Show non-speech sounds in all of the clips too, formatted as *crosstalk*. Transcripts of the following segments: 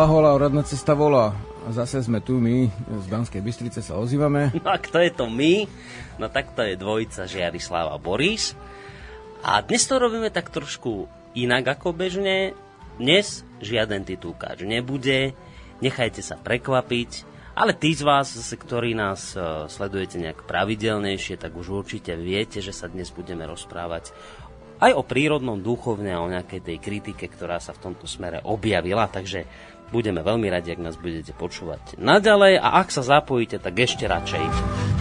Hola, hola, radná cesta volá. Zase sme tu my, z Banskej Bystrice sa ozývame. No a kto je to my? No tak to je dvojica Žiarislava Boris. A dnes to robíme tak trošku inak ako bežne. Dnes žiaden titulkáč nebude, nechajte sa prekvapiť. Ale tí z vás, ktorí nás uh, sledujete nejak pravidelnejšie, tak už určite viete, že sa dnes budeme rozprávať aj o prírodnom duchovne a o nejakej tej kritike, ktorá sa v tomto smere objavila. Takže budeme veľmi radi, ak nás budete počúvať naďalej a ak sa zapojíte, tak ešte radšej.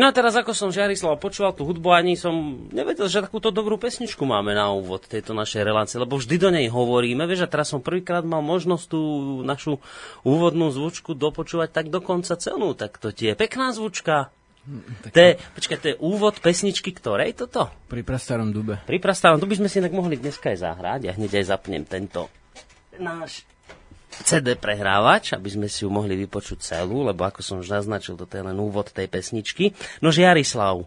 No a teraz, ako som Žiarislav počúval tú hudbu, ani som nevedel, že takúto dobrú pesničku máme na úvod tejto našej relácie, lebo vždy do nej hovoríme. Vieš, a teraz som prvýkrát mal možnosť tú našu úvodnú zvučku dopočúvať tak dokonca celú. Tak to tie je pekná zvučka. Tak... To je, počkaj, to je úvod pesničky ktorej toto? Pri prastarom dube. Pri prastarom dube sme si inak mohli dneska aj zahrať. Ja hneď aj zapnem tento náš CD prehrávač, aby sme si ju mohli vypočuť celú, lebo ako som už naznačil, toto je len úvod tej pesničky. No Jarislav,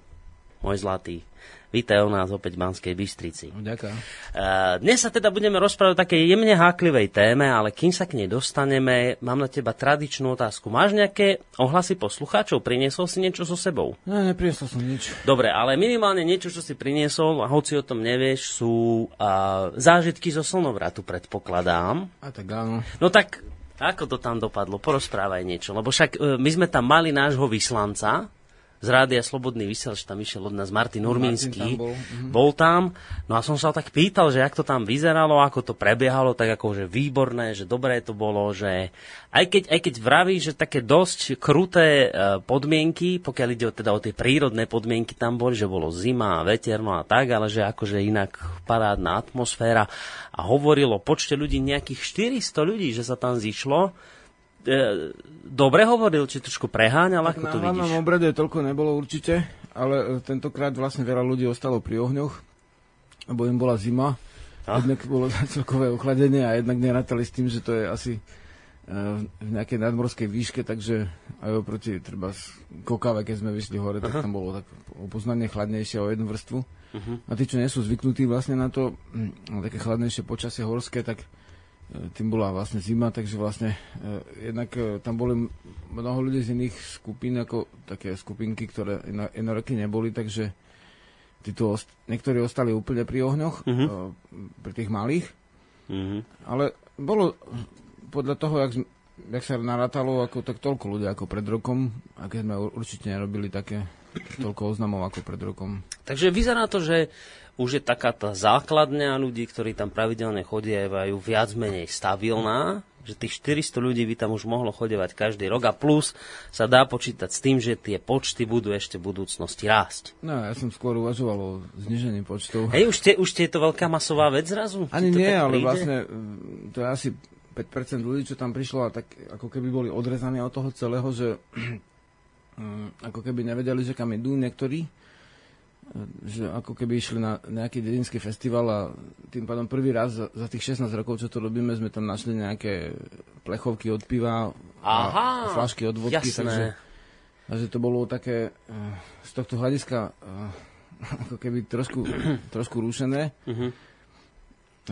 môj zlatý, Vítaj u nás opäť v Banskej Bystrici. Ďakujem. Uh, dnes sa teda budeme rozprávať o takej jemne háklivej téme, ale kým sa k nej dostaneme, mám na teba tradičnú otázku. Máš nejaké ohlasy poslucháčov? Priniesol si niečo so sebou? Ne, nepriniesol som nič. Dobre, ale minimálne niečo, čo si priniesol, a hoci o tom nevieš, sú uh, zážitky zo slnovratu, predpokladám. A tak áno. No tak ako to tam dopadlo? Porozprávaj niečo. Lebo však uh, my sme tam mali nášho vyslanca, z Rádia Slobodný vysielač, tam išiel od nás Martin Urmínsky. Martin tam bol. Mhm. bol tam. No a som sa tak pýtal, že ako to tam vyzeralo, ako to prebiehalo, tak ako, že výborné, že dobré to bolo, že aj keď, aj keď vraví, že také dosť kruté e, podmienky, pokiaľ ide o, teda o tie prírodné podmienky tam boli, že bolo zima, veterno a tak, ale že akože inak parádna atmosféra a hovorilo o počte ľudí nejakých 400 ľudí, že sa tam zišlo dobre hovoril, či trošku preháňal, ako to vidíš? Na obrade toľko nebolo určite, ale e, tentokrát vlastne veľa ľudí ostalo pri ohňoch, lebo im bola zima. A? Jednak bolo *laughs* celkové ochladenie a jednak nerátali s tým, že to je asi e, v nejakej nadmorskej výške, takže aj oproti treba z Kokave, keď sme vyšli hore, Aha. tak tam bolo tak opoznanie chladnejšie o jednu vrstvu. Uh-huh. A tí, čo nie sú zvyknutí vlastne na to, na také chladnejšie počasie horské, tak tým bola vlastne zima, takže vlastne eh, jednak eh, tam boli mnoho ľudí z iných skupín, ako také skupinky, ktoré jedno roky neboli, takže títo ost- niektorí ostali úplne pri ohňoch, uh-huh. pri tých malých, uh-huh. ale bolo podľa toho, jak, jak sa narátalo, ako, tak toľko ľudí ako pred rokom, a keď sme určite nerobili také toľko oznamov ako pred rokom. Takže vyzerá to, že už je taká tá základňa ľudí, ktorí tam pravidelne chodievajú, viac menej stabilná, že tých 400 ľudí by tam už mohlo chodevať každý rok a plus sa dá počítať s tým, že tie počty budú ešte v budúcnosti rásť. No, ja som skôr uvažoval o znižení počtov. Hej, už, už je to veľká masová vec zrazu? Ani nie, ale vlastne mm, to je asi 5% ľudí, čo tam prišlo a tak ako keby boli odrezaní od toho celého, že *clears throat* mm, ako keby nevedeli, že kam idú niektorí že ako keby išli na nejaký dedinský festival a tým pádom prvý raz za, za tých 16 rokov, čo to robíme, sme tam našli nejaké plechovky od piva Aha, a flašky od vodky, jasné. takže, takže to bolo také eh, z tohto hľadiska eh, ako keby trošku, *clears throat* trošku rušené. Uh-huh.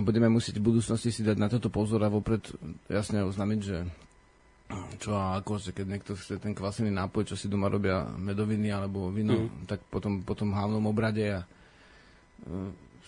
Budeme musieť v budúcnosti si dať na toto pozor a vopred jasne oznámiť, že čo a ako, že keď niekto chce ten kvasený nápoj, čo si doma robia medoviny alebo víno, mm. tak potom po tom hlavnom obrade a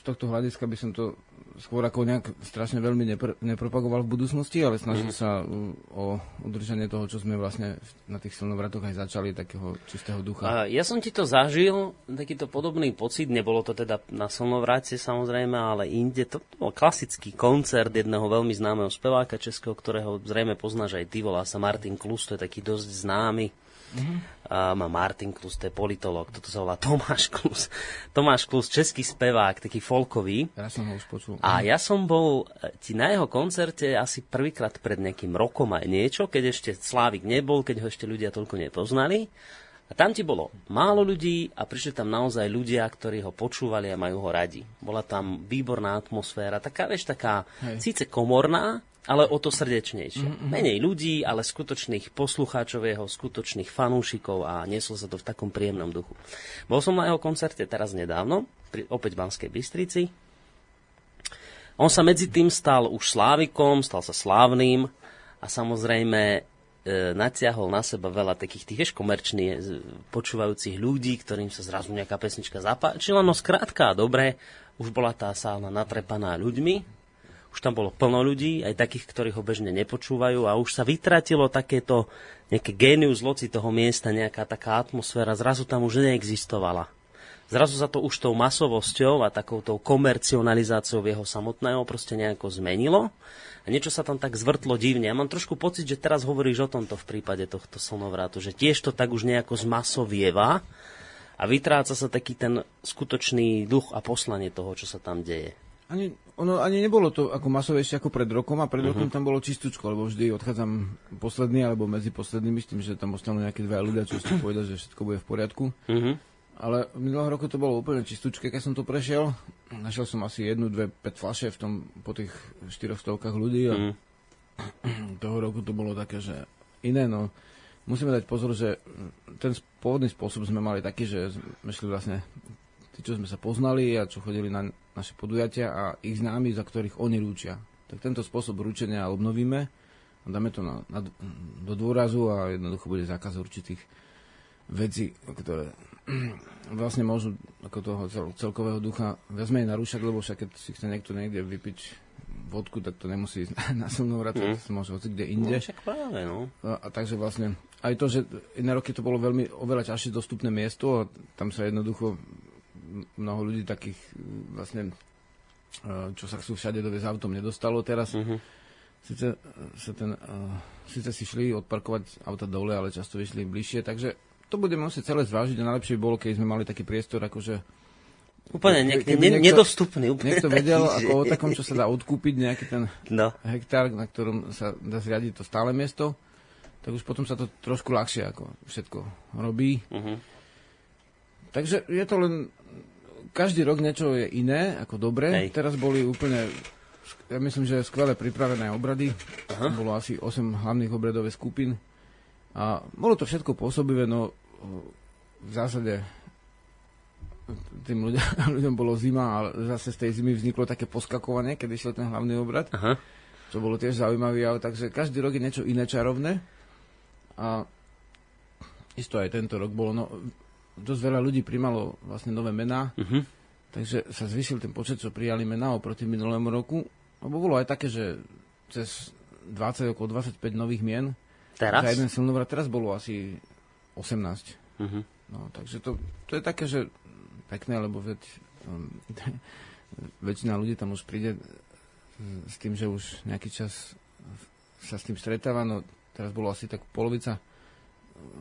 tohto hľadiska by som to skôr ako nejak strašne veľmi nepr- nepropagoval v budúcnosti, ale snažil mm. sa uh, o udržanie toho, čo sme vlastne na tých silnovratoch aj začali, takého čistého ducha. Ja som ti to zažil, takýto podobný pocit, nebolo to teda na silnovrate samozrejme, ale inde. To bol klasický koncert jedného veľmi známeho speváka českého, ktorého zrejme poznáš aj ty, volá sa Martin Klus, to je taký dosť známy. Mm-hmm má Martin Klus, to je politolog, toto sa volá Tomáš Klus. *laughs* Tomáš Klus, český spevák, taký folkový. Ja som ho už počul. A ja som bol e, ti na jeho koncerte asi prvýkrát pred nejakým rokom aj niečo, keď ešte Slávik nebol, keď ho ešte ľudia toľko nepoznali. A tam ti bolo málo ľudí a prišli tam naozaj ľudia, ktorí ho počúvali a majú ho radi. Bola tam výborná atmosféra, taká, vieš, taká Hej. síce komorná, ale o to srdečnejšie. Mm-hmm. Menej ľudí, ale skutočných poslucháčov jeho, skutočných fanúšikov a nieslo sa to v takom príjemnom duchu. Bol som na jeho koncerte teraz nedávno, pri, opäť v Banskej Bystrici. On sa medzi tým stal už slávikom, stal sa slávnym a samozrejme e, natiahol na seba veľa takých tých, komerčných počúvajúcich ľudí, ktorým sa zrazu nejaká pesnička zapáčila. No skrátka, dobre, už bola tá sála natrepaná ľuďmi, už tam bolo plno ľudí, aj takých, ktorí ho bežne nepočúvajú a už sa vytratilo takéto nejaké génius loci toho miesta, nejaká taká atmosféra, zrazu tam už neexistovala. Zrazu sa to už tou masovosťou a takouto komercionalizáciou jeho samotného proste nejako zmenilo a niečo sa tam tak zvrtlo divne. Ja mám trošku pocit, že teraz hovoríš o tomto v prípade tohto slnovratu, že tiež to tak už nejako zmasovieva a vytráca sa taký ten skutočný duch a poslanie toho, čo sa tam deje. Ani, ono ani nebolo to ako masovejšie ako pred rokom a pred uh-huh. rokom tam bolo čistúčko, lebo vždy odchádzam posledný alebo medzi poslednými s tým, že tam ostanú nejaké dva ľudia, čo si povedať, že všetko bude v poriadku. Uh-huh. Ale minulého roku to bolo úplne čistúčke, keď som to prešiel. Našiel som asi jednu, dve, pet flaše v tom, po tých štyroch stovkách ľudí a uh-huh. *clears throat* toho roku to bolo také, že iné, no musíme dať pozor, že ten pôvodný spôsob sme mali taký, že sme šli vlastne tí, čo sme sa poznali a čo chodili na naše podujatia a ich známi, za ktorých oni rúčia. Tak tento spôsob rúčenia obnovíme a dáme to na, na, do dôrazu a jednoducho bude zákaz určitých vecí, ktoré *clears throat* vlastne môžu ako toho cel, celkového ducha viac menej narúšať, lebo však keď si chce niekto niekde vypiť vodku, tak to nemusí ísť *laughs* na, na vrat, mm. to môže hoci kde inde. No, však práve, no. A, a takže vlastne aj to, že iné roky to bolo veľmi oveľa ťažšie dostupné miesto a tam sa jednoducho mnoho ľudí takých vlastne, e, čo sa chcú všade doviezť autom, nedostalo teraz. Uh-huh. Sice, sa ten, uh, sice si šli odparkovať auta dole, ale často vyšli bližšie, takže to budeme musieť celé zvážiť a najlepšie bolo, keď sme mali taký priestor, akože Úplne ne, ne, niekto, nedostupný. Úplne niekto vedel, ako o takom, čo sa dá odkúpiť, nejaký ten no. hektár, na ktorom sa dá zriadiť to stále miesto, tak už potom sa to trošku ľahšie ako všetko robí. Uh-huh. Takže je to len každý rok niečo je iné, ako dobre. Hej. Teraz boli úplne, ja myslím, že skvelé pripravené obrady. Aha. Bolo asi 8 hlavných obradových skupín. A bolo to všetko pôsobivé, no v zásade tým ľuďom, *laughs* ľuďom bolo zima a zase z tej zimy vzniklo také poskakovanie, keď išiel ten hlavný obrad. Aha. Čo bolo tiež zaujímavý, ale takže každý rok je niečo iné čarovné. A isto aj tento rok bolo. No, dosť veľa ľudí primalo vlastne nové mená, uh-huh. takže sa zvyšil ten počet, čo prijali mená oproti minulému roku. Lebo bolo aj také, že cez 20, okolo 25 nových mien. Teraz? Za jeden silnovrat teraz bolo asi 18. Uh-huh. Mhm. No, takže to, to je také, že pekné, lebo veď, um, *laughs* väčšina ľudí tam už príde s tým, že už nejaký čas sa s tým stretáva, no teraz bolo asi tak polovica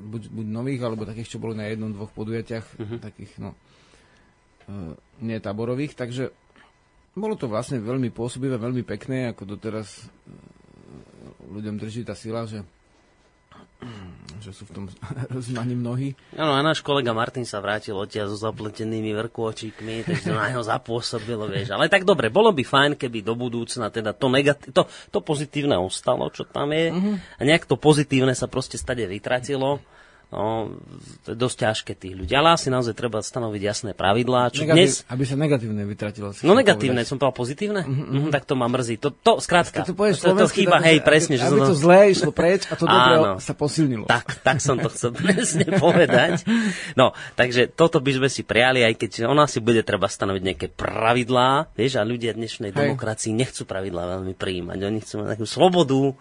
buď, buď nových, alebo takých, čo boli na jednom, dvoch podujatiach, uh-huh. takých, no, uh, nie taborových, takže bolo to vlastne veľmi pôsobivé, veľmi pekné, ako doteraz uh, ľuďom drží tá sila, že že sú v tom *laughs* rozmaní mnohí. Áno, a náš kolega Martin sa vrátil odtiaľ so zapletenými vrkôčikmi, takže to na neho zapôsobilo, vieš. Ale tak dobre, bolo by fajn, keby do budúcna teda to, negati- to, to pozitívne ostalo, čo tam je, uh-huh. a nejak to pozitívne sa proste stade vytratilo No, to je dosť ťažké tých ľudí. Ale asi naozaj treba stanoviť jasné pravidlá. Čo Negatív, dnes... Aby sa negatívne vytratilo. No negatívne, povedať. som povedal pozitívne? Mm-hmm. Mm-hmm, tak to ma mrzí. To, to skrátka. to, to, to, to chýba, hej, presne. Že aby to zlé išlo preč a to *laughs* dobré sa posilnilo. Tak, tak som to chcel presne *laughs* povedať. No, takže toto by sme si prijali, aj keď ona si bude treba stanoviť nejaké pravidlá. Vieš, a ľudia dnešnej hej. demokracii nechcú pravidlá veľmi prijímať. Oni chcú mať takú slobodu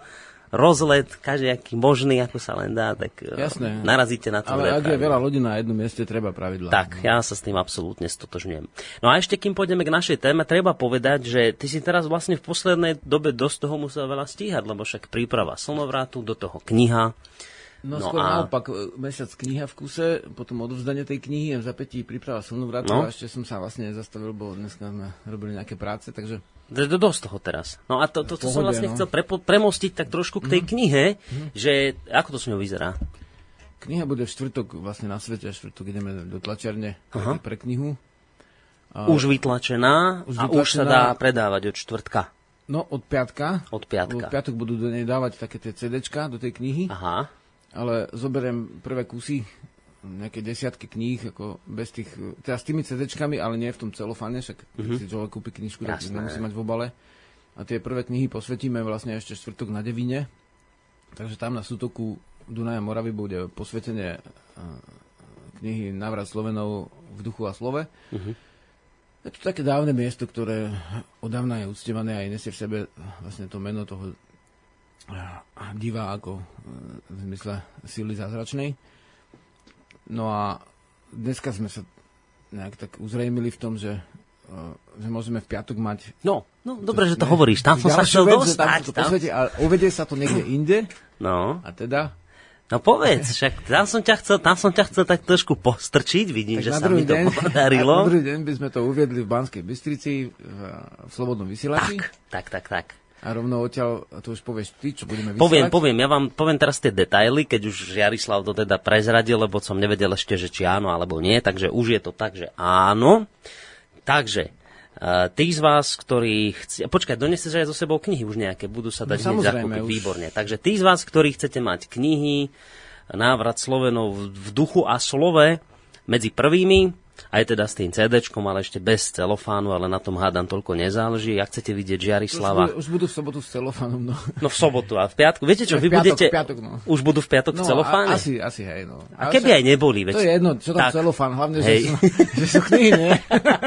rozlet, každý možný, ako sa len dá, tak e, Jasné. narazíte na to. Ale ak je veľa ľudí na jednom mieste, treba pravidla. Tak, ja sa s tým absolútne stotožňujem. No a ešte, kým pôjdeme k našej téme, treba povedať, že ty si teraz vlastne v poslednej dobe dosť toho musel veľa stíhať, lebo však príprava slnovratu, do toho kniha, No, no skôr a... naopak, e, mesiac kniha v kuse, potom odovzdanie tej knihy, v zapätí príprava slnovratu no. a ešte som sa vlastne nezastavil, bo dneska sme robili nejaké práce, takže... Je dosť toho teraz. No a to, to, to, to som vlastne no. chcel prepo, premostiť tak trošku k tej mm. knihe, mm. že ako to s ňou vyzerá? Kniha bude v štvrtok vlastne na svete, a štvrtok ideme do tlačiarne Aha. pre knihu. A už vytlačená už a vytlačená. už sa dá predávať od štvrtka. No, od piatka. Od piatka. Od piatok budú do nej dávať také tie CDčka do tej knihy. Aha ale zoberiem prvé kusy, nejaké desiatky kníh, ako bez tých, teda s tými cd ale nie v tom celofáne, však mm-hmm. si človek kúpi knižku, tak nemusí mať v obale. A tie prvé knihy posvetíme vlastne ešte štvrtok na Devine, takže tam na sútoku Dunaja Moravy bude posvetenie knihy Návrat Slovenov v duchu a slove. Mm-hmm. Je to také dávne miesto, ktoré odávna je uctievané a nesie v sebe vlastne to meno toho divá ako e, v zmysle síly zázračnej. No a dneska sme sa nejak tak uzrejmili v tom, že, e, že môžeme v piatok mať... No, no dobre, že to ne, hovoríš, tam som sa chcel dostať. Tam, to posvete, ale uvedie sa to niekde inde. No. A teda... No povedz, však tam som ťa chcel, tam som ťa chcel tak trošku postrčiť, vidím, tak že sa mi to deň, podarilo. *laughs* Na druhý deň by sme to uviedli v Banskej Bystrici, v, v Slobodnom vysielači. Tak, tak, tak, tak. A rovno odtiaľ, to už povieš ty, čo budeme vysielať? Poviem, poviem, ja vám poviem teraz tie detaily, keď už Jarislav to teda prezradil, lebo som nevedel ešte, že či áno alebo nie, takže už je to tak, že áno. Takže, uh, tí z vás, ktorí chci... Počkaj, doneste aj so sebou knihy už nejaké, budú sa dať no, hneď zakúpiť, už... výborne. Takže tí z vás, ktorí chcete mať knihy, návrat Slovenov v duchu a slove medzi prvými, aj teda s tým CD, ale ešte bez celofánu, ale na tom hádam toľko nezáleží. Ak chcete vidieť Žiarislava... Už, už budú v sobotu s celofánom, no. No v sobotu a v piatku. Viete čo, vy piatok, budete... Piatok, no. Už budú v piatok no, v celofáne? A, asi, asi, hej, no. A, a keby aj neboli, veď... To je jedno, čo tam tak, celofán, hlavne, hej. že, sú, *laughs* že sú knihy, nie?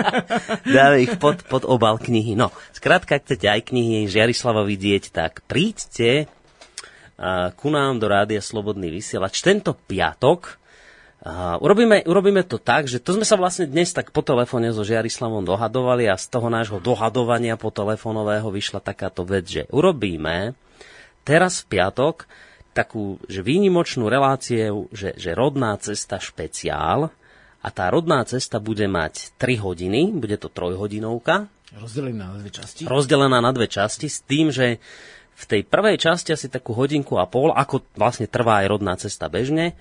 *laughs* Dáme ich pod, pod obal knihy. No, skrátka, ak chcete aj knihy Žiarislava vidieť, tak príďte ku nám do Rádia Slobodný vysielač tento piatok Uh, urobíme, urobíme to tak, že to sme sa vlastne dnes tak po telefóne so Žiarislavom dohadovali a z toho nášho dohadovania po telefónového vyšla takáto vec, že urobíme teraz v piatok takú že výnimočnú reláciu, že, že rodná cesta špeciál a tá rodná cesta bude mať 3 hodiny, bude to trojhodinovka. Rozdelená na dve časti. Rozdelená na dve časti s tým, že v tej prvej časti asi takú hodinku a pol, ako vlastne trvá aj rodná cesta bežne,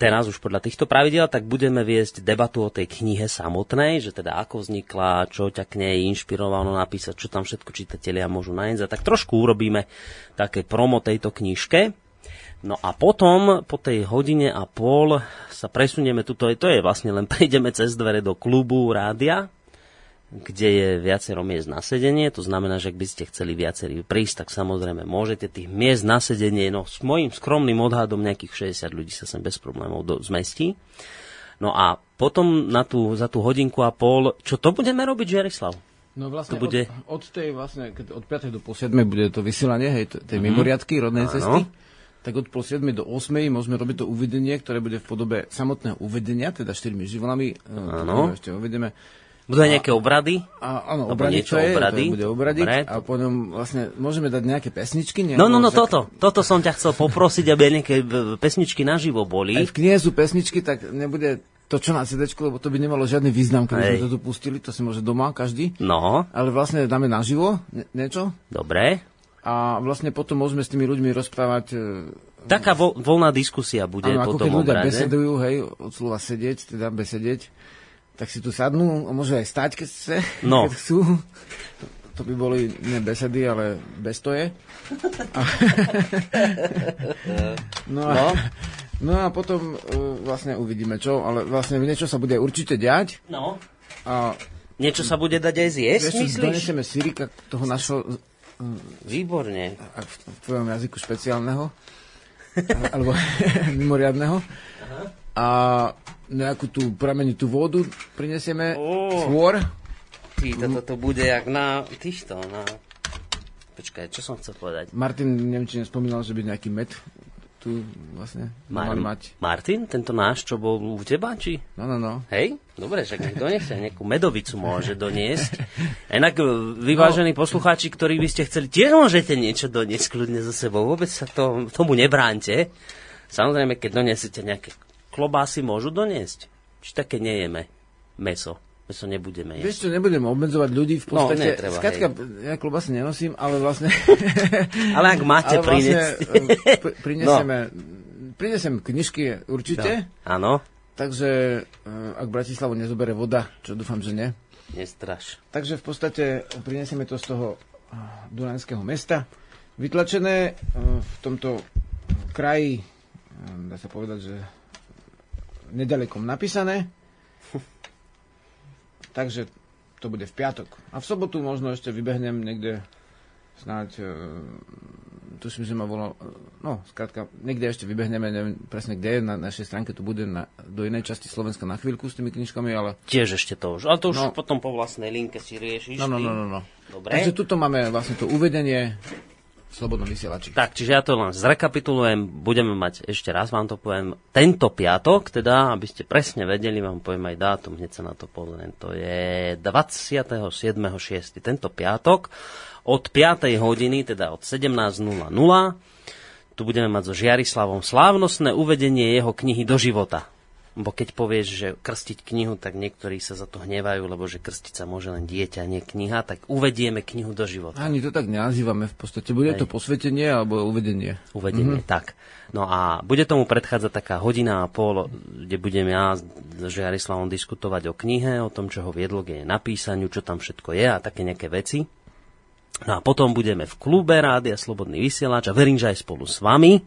teraz už podľa týchto pravidel, tak budeme viesť debatu o tej knihe samotnej, že teda ako vznikla, čo ťa k nej inšpirovalo napísať, čo tam všetko čitatelia môžu nájsť. Tak trošku urobíme také promo tejto knižke. No a potom, po tej hodine a pol, sa presunieme tuto, to je vlastne len *laughs* prejdeme cez dvere do klubu rádia, kde je viacero miest na sedenie. To znamená, že ak by ste chceli viacerí prísť, tak samozrejme môžete tých miest na sedenie, no s mojím skromným odhadom nejakých 60 ľudí sa sem bez problémov do, zmestí. No a potom na tú, za tú hodinku a pol, čo to budeme robiť, Žerislav? No vlastne to bude... od, od tej vlastne, keď od 5. do pol 7. bude to vysielanie, hej, tej mm-hmm. mimoriadky rodnej Áno. cesty, tak od pol 7. do 8. môžeme robiť to uvedenie, ktoré bude v podobe samotného uvedenia, teda štyrmi živolami. Áno. Ešte uvedeme budú aj nejaké obrady? A, áno, obrady, niečo je, obrady. To bude obrady. A potom vlastne môžeme dať nejaké pesničky. No, no, no, toto, toto som ťa chcel poprosiť, aby nejaké pesničky naživo boli. Aj v knihe sú pesničky, tak nebude to, čo na CD, lebo to by nemalo žiadny význam, keby sme to tu pustili, to si môže doma každý. No. Ale vlastne dáme naživo ne- niečo. Dobre. A vlastne potom môžeme s tými ľuďmi rozprávať e, Taká vo, voľná diskusia bude ano, potom ako keď ľudia besedujú, hej, od slova sedieť, teda besedieť tak si tu sadnú, môžu aj stať, keď, chce, no. keď chcú. To by boli ne besedy, ale bestoje. A *laughs* no, a, no. no a potom uh, vlastne uvidíme čo, ale vlastne niečo sa bude určite diať. No. A Niečo sa bude dať aj zjesť, vieš, myslíš? Donesieme syrika toho našho... Výborne. V, v tvojom jazyku špeciálneho. alebo *laughs* mimoriadného. Aha. A nejakú tú pramenitú vodu prinesieme, oh. svor. Ty, toto to bude jak na týchto, na... Počkaj, čo som chcel povedať? Martin, neviem, či nespomínal, že by nejaký med tu vlastne Mar- mať. Martin, tento náš, čo bol u teba, či? No, no, no. Hej, dobre, však nech donesie, nejakú medovicu môže doniesť. *laughs* Inak e, vyvážení no. poslucháči, ktorí by ste chceli, tiež môžete niečo doniesť kľudne so sebou, vôbec sa to, tomu nebránte Samozrejme, keď doniesiete nejaké klobásy, môžu doniesť. Či také nejeme meso. Meso nebudeme jesť. Vieš čo, nebudeme obmedzovať ľudí v No, podstate. netreba, Skratka, ja klobasy nenosím, ale vlastne... *laughs* Ale ak máte *laughs* ale vlastne priniesť. e, prinesieme, prinesem knižky určite, Áno, takže e, ak Bratislavu nezobere voda, čo dúfam, že nie, nestraš. Takže v podstate prinesieme to z toho eh, Dunajského mesta. Vytlačené v tomto kraji, dá sa povedať, že nedalekom napísané. *laughs* Takže to bude v piatok. A v sobotu možno ešte vybehnem niekde snáď, eh, tuším, že ma volal, eh, no, skrátka, niekde ešte vybehneme, neviem presne kde, na našej stránke to bude na, do inej časti Slovenska na chvíľku s tými knižkami, ale Tiež ešte to už. Ale to už No. potom po vlastnej linke si riešiš. No, no, no, no, no. Dobre. Takže tuto máme vlastne to uvedenie Slobodnom vysielači. Tak, čiže ja to len zrekapitulujem, budeme mať, ešte raz vám to poviem, tento piatok, teda, aby ste presne vedeli, vám poviem aj dátum, hneď sa na to pozriem, to je 27.6. Tento piatok od 5. hodiny, teda od 17.00, tu budeme mať so Žiarislavom slávnostné uvedenie jeho knihy do života. Bo keď povieš, že krstiť knihu, tak niektorí sa za to hnevajú, lebo že krstiť sa môže len dieťa, nie kniha, tak uvedieme knihu do života. Ani to tak nenazývame v podstate. Bude to posvetenie alebo uvedenie. uvedenie. Mm-hmm. Tak. No a bude tomu predchádzať taká hodina a pol, kde budem ja s Žiarislavom diskutovať o knihe, o tom, čo ho viedlo k jej napísaniu, čo tam všetko je a také nejaké veci. No a potom budeme v klube Rádia Slobodný vysielač a verím, že aj spolu s vami,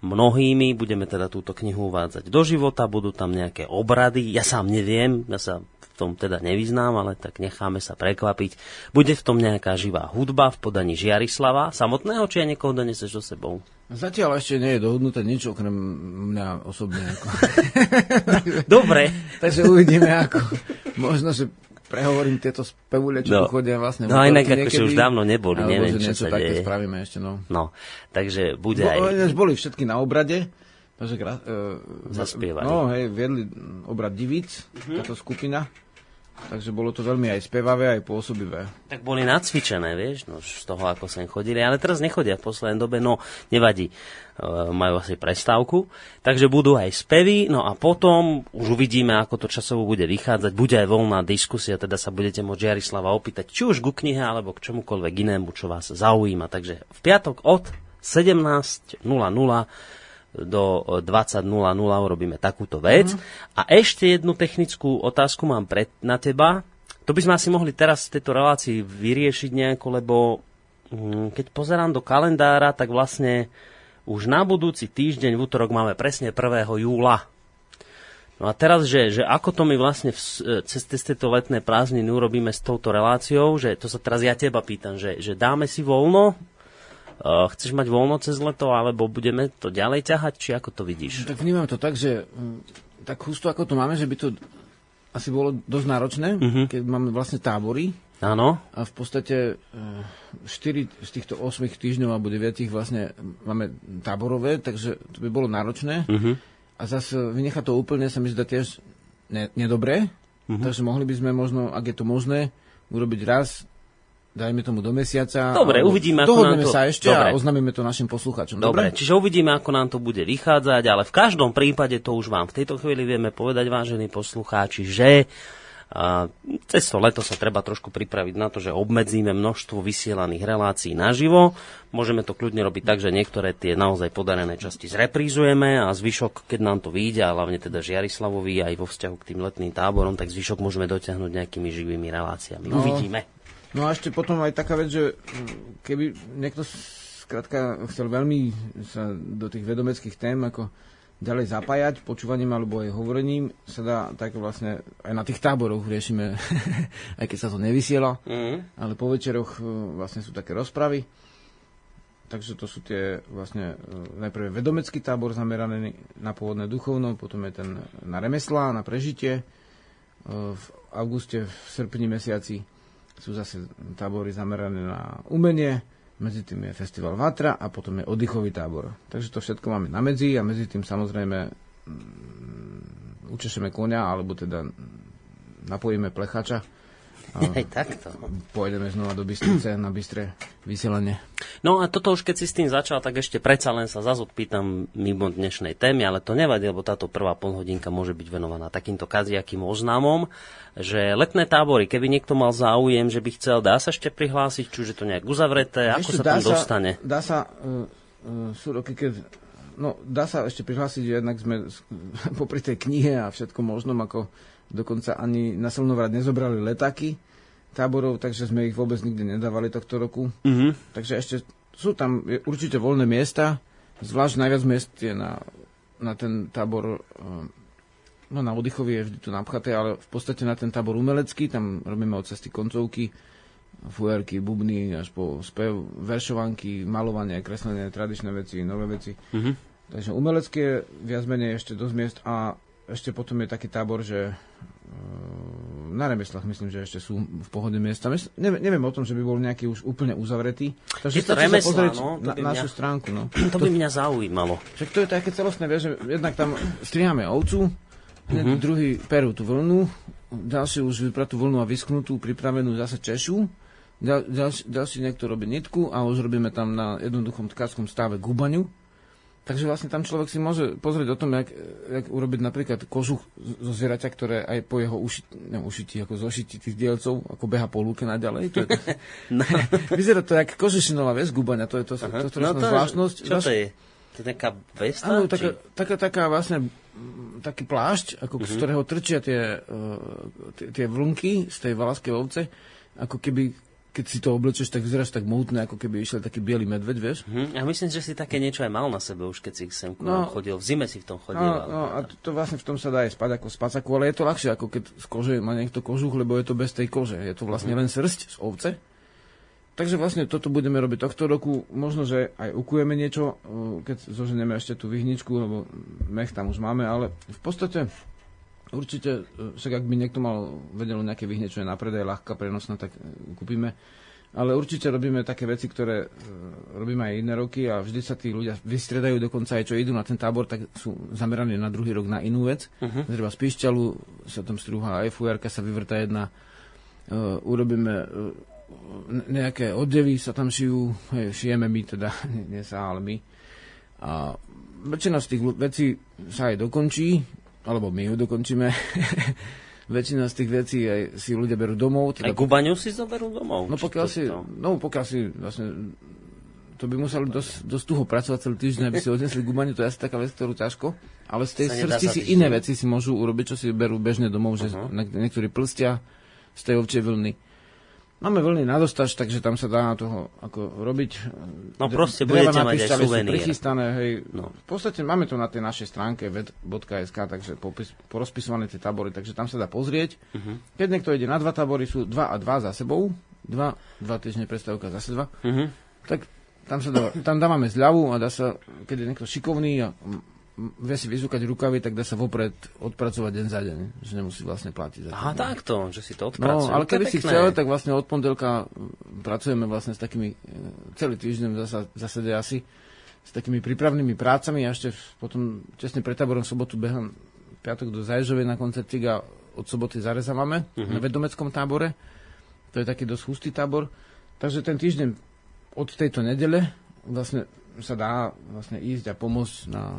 mnohými, budeme teda túto knihu uvádzať do života, budú tam nejaké obrady, ja sám neviem, ja sa v tom teda nevyznám, ale tak necháme sa prekvapiť. Bude v tom nejaká živá hudba v podaní Žiarislava samotného, či aj niekoho doneseš so sebou? Zatiaľ ešte nie je dohodnuté nič okrem mňa osobne. Ako. *laughs* Dobre. *laughs* Takže uvidíme ako. Možno, že prehovorím tieto spevule, čo No. chodia vlastne. No inak akože už dávno neboli, Alebo neviem, že čo niečo sa také deje. spravíme ešte, no. No, takže bude Bo, aj... boli všetky na obrade. Takže e, Zaspievali. No, hej, viedli obrad divíc, Mhm. táto skupina. Takže bolo to veľmi aj spevavé, aj pôsobivé. Tak boli nacvičené, vieš, no, z toho, ako sem chodili, ale teraz nechodia v poslednej dobe, no nevadí, majú asi prestávku, takže budú aj spevy, no a potom už uvidíme, ako to časovo bude vychádzať, bude aj voľná diskusia, teda sa budete môcť Jarislava opýtať, či už ku knihe, alebo k čomukoľvek inému, čo vás zaujíma. Takže v piatok od 17.00 do 20.00 urobíme takúto vec. A ešte jednu technickú otázku mám pred, na teba. To by sme asi mohli teraz v tejto relácii vyriešiť nejako, lebo mm, keď pozerám do kalendára, tak vlastne už na budúci týždeň v útorok máme presne 1. júla. No a teraz, že, že ako to my vlastne v, e, cez, cez tieto letné prázdniny urobíme s touto reláciou, že to sa teraz ja teba pýtam, že, že dáme si voľno, Uh, chceš mať voľno cez leto, alebo budeme to ďalej ťahať, či ako to vidíš? Tak vnímam to tak, že mm, tak husto ako to máme, že by to asi bolo dosť náročné, Mhm. keď máme vlastne tábory Áno, a v podstate 4 z týchto 8 týždňov alebo 9 vlastne máme táborové, takže to by bolo náročné. Mhm. A zase vynechať to úplne sa mi zdá tiež ne, nedobré, Mhm. takže mohli by sme možno, ak je to možné, urobiť raz dajme tomu do mesiaca. Dobre, uvidíme, ako nám to- sa ešte Dobre. a oznámime to našim poslucháčom. Dobre, čiže uvidíme, ako nám to bude vychádzať, ale v každom prípade to už vám v tejto chvíli vieme povedať, vážení poslucháči, že a, cez to leto sa treba trošku pripraviť na to, že obmedzíme množstvo vysielaných relácií naživo. Môžeme to kľudne robiť tak, že niektoré tie naozaj podarené časti zreprízujeme a zvyšok, keď nám to vyjde, a hlavne teda Žiarislavovi aj vo vzťahu k tým letným táborom, tak zvyšok môžeme dotiahnuť nejakými živými reláciami. No. Uvidíme. No a ešte potom aj taká vec, že keby niekto skrátka chcel veľmi sa do tých vedomeckých tém ako ďalej zapájať počúvaním alebo aj hovorením, sa dá tak vlastne aj na tých táboroch riešime, *laughs* aj keď sa to nevysiela, Mhm. ale po večeroch e, vlastne sú také rozpravy. Takže to sú tie vlastne e, najprv vedomecký tábor zameraný na pôvodné duchovno, potom je ten na remeslá, na prežitie. E, V auguste, v srpni mesiaci sú zase tábory zamerané na umenie, medzi tým je festival Vatra a potom je oddychový tábor. Takže to všetko máme na medzi a medzi tým samozrejme mm, učešeme konia, alebo teda napojíme plechača Aj takto. pôjdeme znova do Bystrice na Bystre vysielanie. No a toto už keď si s tým začal, tak ešte predsa len sa zase odpýtam mimo dnešnej témy, ale to nevadí, lebo táto prvá polhodinka môže byť venovaná takýmto kaziakým oznámom, že letné tábory, keby niekto mal záujem, že by chcel, dá sa ešte prihlásiť, či už je to nejak uzavreté, ako sa tam sa, dostane? Dá sa, uh, uh, sú roky, keď No, dá sa ešte prihlásiť, že jednak sme popri tej knihe a všetko možnom, ako dokonca ani na Slnovrad nezobrali letáky, táborov, takže sme ich vôbec nikdy nedávali tohto roku. Mm-hmm. Takže ešte sú tam určite voľné miesta, zvlášť najviac miest je na, na ten tábor, eh, no na oddychový je vždy tu napchaté, ale v podstate na ten tábor umelecký, tam robíme od cesty koncovky, fujerky, bubny, až po spev, veršovanky, malovanie, kreslenie, tradičné veci, nové veci. Mm-hmm. Takže umelecké viac menej ešte dosť miest a ešte potom je taký tábor, že Ehm, na remeslách myslím, že ešte sú v pohode miesta. Neviem, neviem o tom, že by bol nejaký už úplne uzavretý. Takže je to remesla, no? To na, mňa, našu stránku. No. *clears throat* To by mňa zaujímalo. Však to je také celostné, vieš, že jednak tam striháme ovcu, uh-huh. druhý perú tú vlnu, ďalší už vypratú vlnu a vyschnutú, pripravenú zase češu, ďal, ďalší, ďalší niekto robí nitku a už robíme tam na jednoduchom tkárskom stave gubaňu Takže vlastne tam človek si môže pozrieť o tom, jak, jak urobiť napríklad kožuch zo zvieraťa, ktoré aj po jeho uši, ne, ušití, ako zošití tých dielcov, ako beha po lúke naďalej. To je, no. *laughs* *laughs* Vyzerá to jak kožešinová väz gubaňa, to je to, Aha. to, to, to no to zvláštnosť. Čo to je? To je taká vesta? Áno, taká, taká, taká vlastne taký plášť, ako, uh-huh. z mhm. ktorého trčia tie, uh, tie, tie vlnky z tej valaskej ovce, ako keby keď si to oblečeš, tak vyzeráš tak mohutné, ako keby išiel taký biely medveď, vieš? Hm, ja myslím, že si také niečo aj mal na sebe už, keď si sem no, chodil. V zime si v tom chodil. No, no a to, to, vlastne v tom sa dá aj spať ako spacaku, ale je to ľahšie, ako keď z kože má niekto kožuch, lebo je to bez tej kože. Je to vlastne hm. len srst z ovce. Takže vlastne toto budeme robiť tohto roku. Možno, že aj ukujeme niečo, keď zoženeme ešte tú vyhničku, lebo mech tam už máme, ale v podstate Určite, e, však ak by niekto mal vedelo nejaké vyhne, čo je na predaj, ľahká, prenosná, tak e, kúpime. Ale určite robíme také veci, ktoré e, robíme aj iné roky a vždy sa tí ľudia vystredajú, dokonca aj čo idú na ten tábor, tak sú zameraní na druhý rok na inú vec. Uh-huh. Treba z píšťalu sa tam strúha aj fujarka sa vyvrta jedna. Uh, urobíme nejaké oddevy sa tam šijú, hej, šijeme my teda, *laughs* nie, nie sa, ale my. A väčšina z tých vecí sa aj dokončí, alebo my ju dokončíme. *laughs* Väčšina z tých vecí aj si ľudia berú domov. Teda aj Kubaňu si zoberú domov? No pokiaľ si, no pokiaľ si vlastne to by museli dosť, dosť tuho pracovať celý týždeň, aby si *laughs* odnesli gubaniu, to je asi taká vec, ktorú ťažko. Ale z tej srsti si iné veci si môžu urobiť, čo si berú bežne domov, uh-huh. že niektorí plstia z tej ovčej vlny Máme vlny na dostač, takže tam sa dá na toho ako robiť. No proste budete mať aj suvenír. prichystané, hej. No. V podstate máme to na tej našej stránke ved.sk, takže popis, porozpisované tie tábory, takže tam sa dá pozrieť. Uh-huh. Keď niekto ide na dva tábory, sú dva a dva za sebou, dva, dva týždne predstavka zase dva, uh-huh. tak tam, sa dá, tam dávame zľavu a dá sa, keď je niekto šikovný a vie si vyzúkať rukavy, tak dá sa vopred odpracovať deň za deň, že nemusí vlastne platiť. Za Aha, takto, že si to odpracuje. No, ale keby si chcel, tak vlastne od pondelka pracujeme vlastne s takými, e, celý týždeň zasa, zasede asi, s takými prípravnými prácami a ešte potom tesne pred táborom sobotu behám piatok do Zaježovej na koncertík a od soboty zarezávame uh-huh. na vedomeckom tábore. To je taký dosť hustý tábor. Takže ten týždeň od tejto nedele vlastne sa dá vlastne ísť a pomôcť na,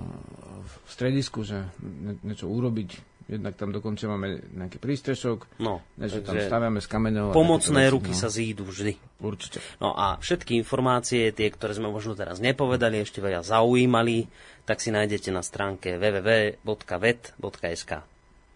v stredisku, že ne, niečo urobiť. Jednak tam dokonca máme nejaký prístrešok, no, niečo tam staviame z kameňov. Pomocné ruky no. sa zídu vždy. Určite. No a všetky informácie, tie, ktoré sme možno teraz nepovedali, ešte veľa zaujímali, tak si nájdete na stránke www.vet.sk.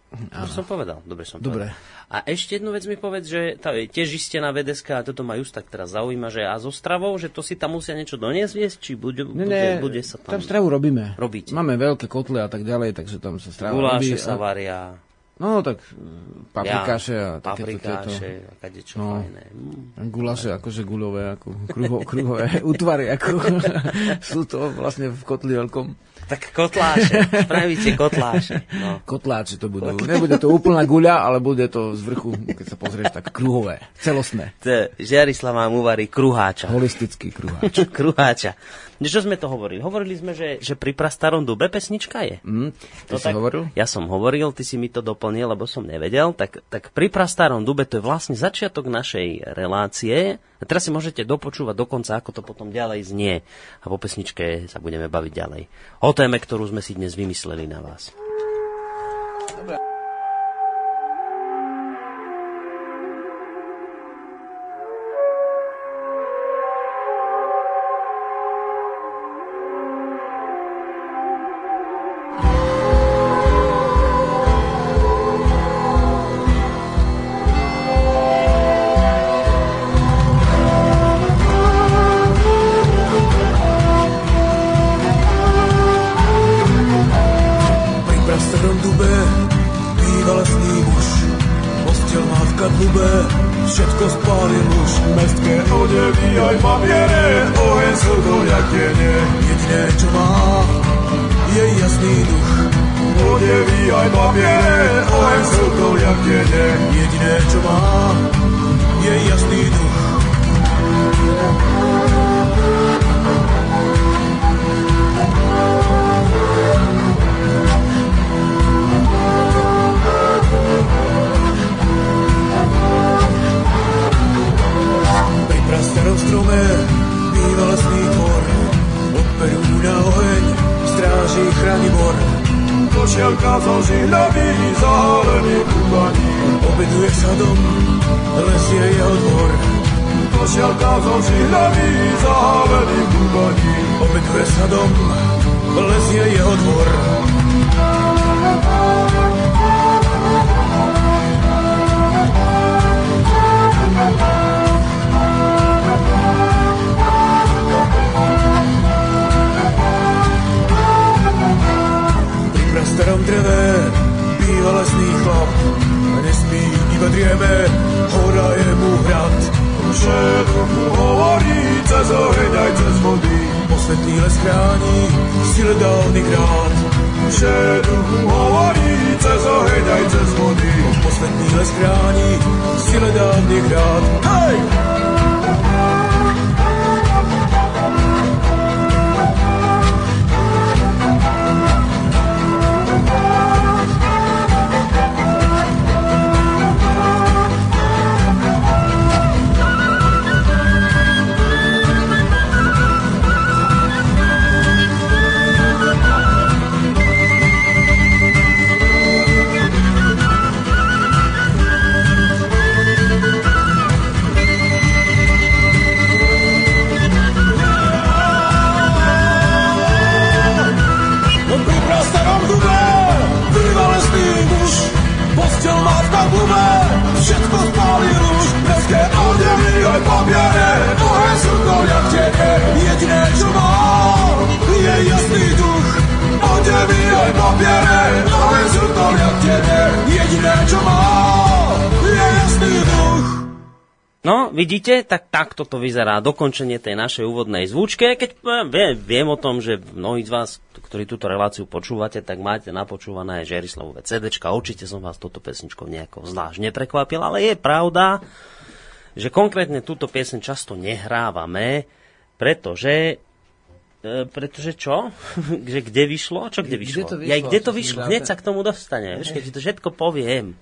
Dobre som povedal, dobre som dobre. povedal. A ešte jednu vec mi povedz, že tá, tiež ste na VDSK a toto ma just tak teraz zaujíma, že a zo stravou, že to si tam musia niečo doniesť, či bude, ne, bude, bude sa tam... Tam stravu robíme. Robiť. Máme veľké kotle a tak ďalej, takže tam sa strava Guláše robí. sa varia. No, tak paprikáše a takéto paprikáše a kadečo no, fajné. Mm. Gulaše, akože guľové, ako kruho, kruhové *laughs* útvary, ako *laughs* sú to vlastne v kotli veľkom. Tak kotláše, spravíte kotláše. No. Kotláče to budú. Nebude to úplná guľa, ale bude to z vrchu, keď sa pozrieš, tak kruhové, celostné. To Žiarislav vám uvarí kruháča. Holistický kruháč. *laughs* kruháča. Čo sme to hovorili? Hovorili sme, že, že pri prastarom dube pesnička je. Mm, ty to si tak, hovoril? Ja som hovoril, ty si mi to doplnil doplnil, lebo som nevedel, tak, tak pri prastarom dube to je vlastne začiatok našej relácie. A teraz si môžete dopočúvať dokonca, ako to potom ďalej znie. A po pesničke sa budeme baviť ďalej. O téme, ktorú sme si dnes vymysleli na vás. Vidíte, tak takto to vyzerá dokončenie tej našej úvodnej zvučke. Keď eh, viem, viem o tom, že mnohí z vás, ktorí túto reláciu počúvate, tak máte napočúvané aj Žerislavové CD. Určite som vás toto pesničkou nejako zvlášť neprekvapil, ale je pravda, že konkrétne túto piesň často nehrávame, pretože E, pretože čo? *laughs* že kde vyšlo? Čo kde vyšlo? Kde to vyšlo? Ja, kde to vyšlo? Hneď sa k tomu dostane. Vieš, keď ti to všetko poviem.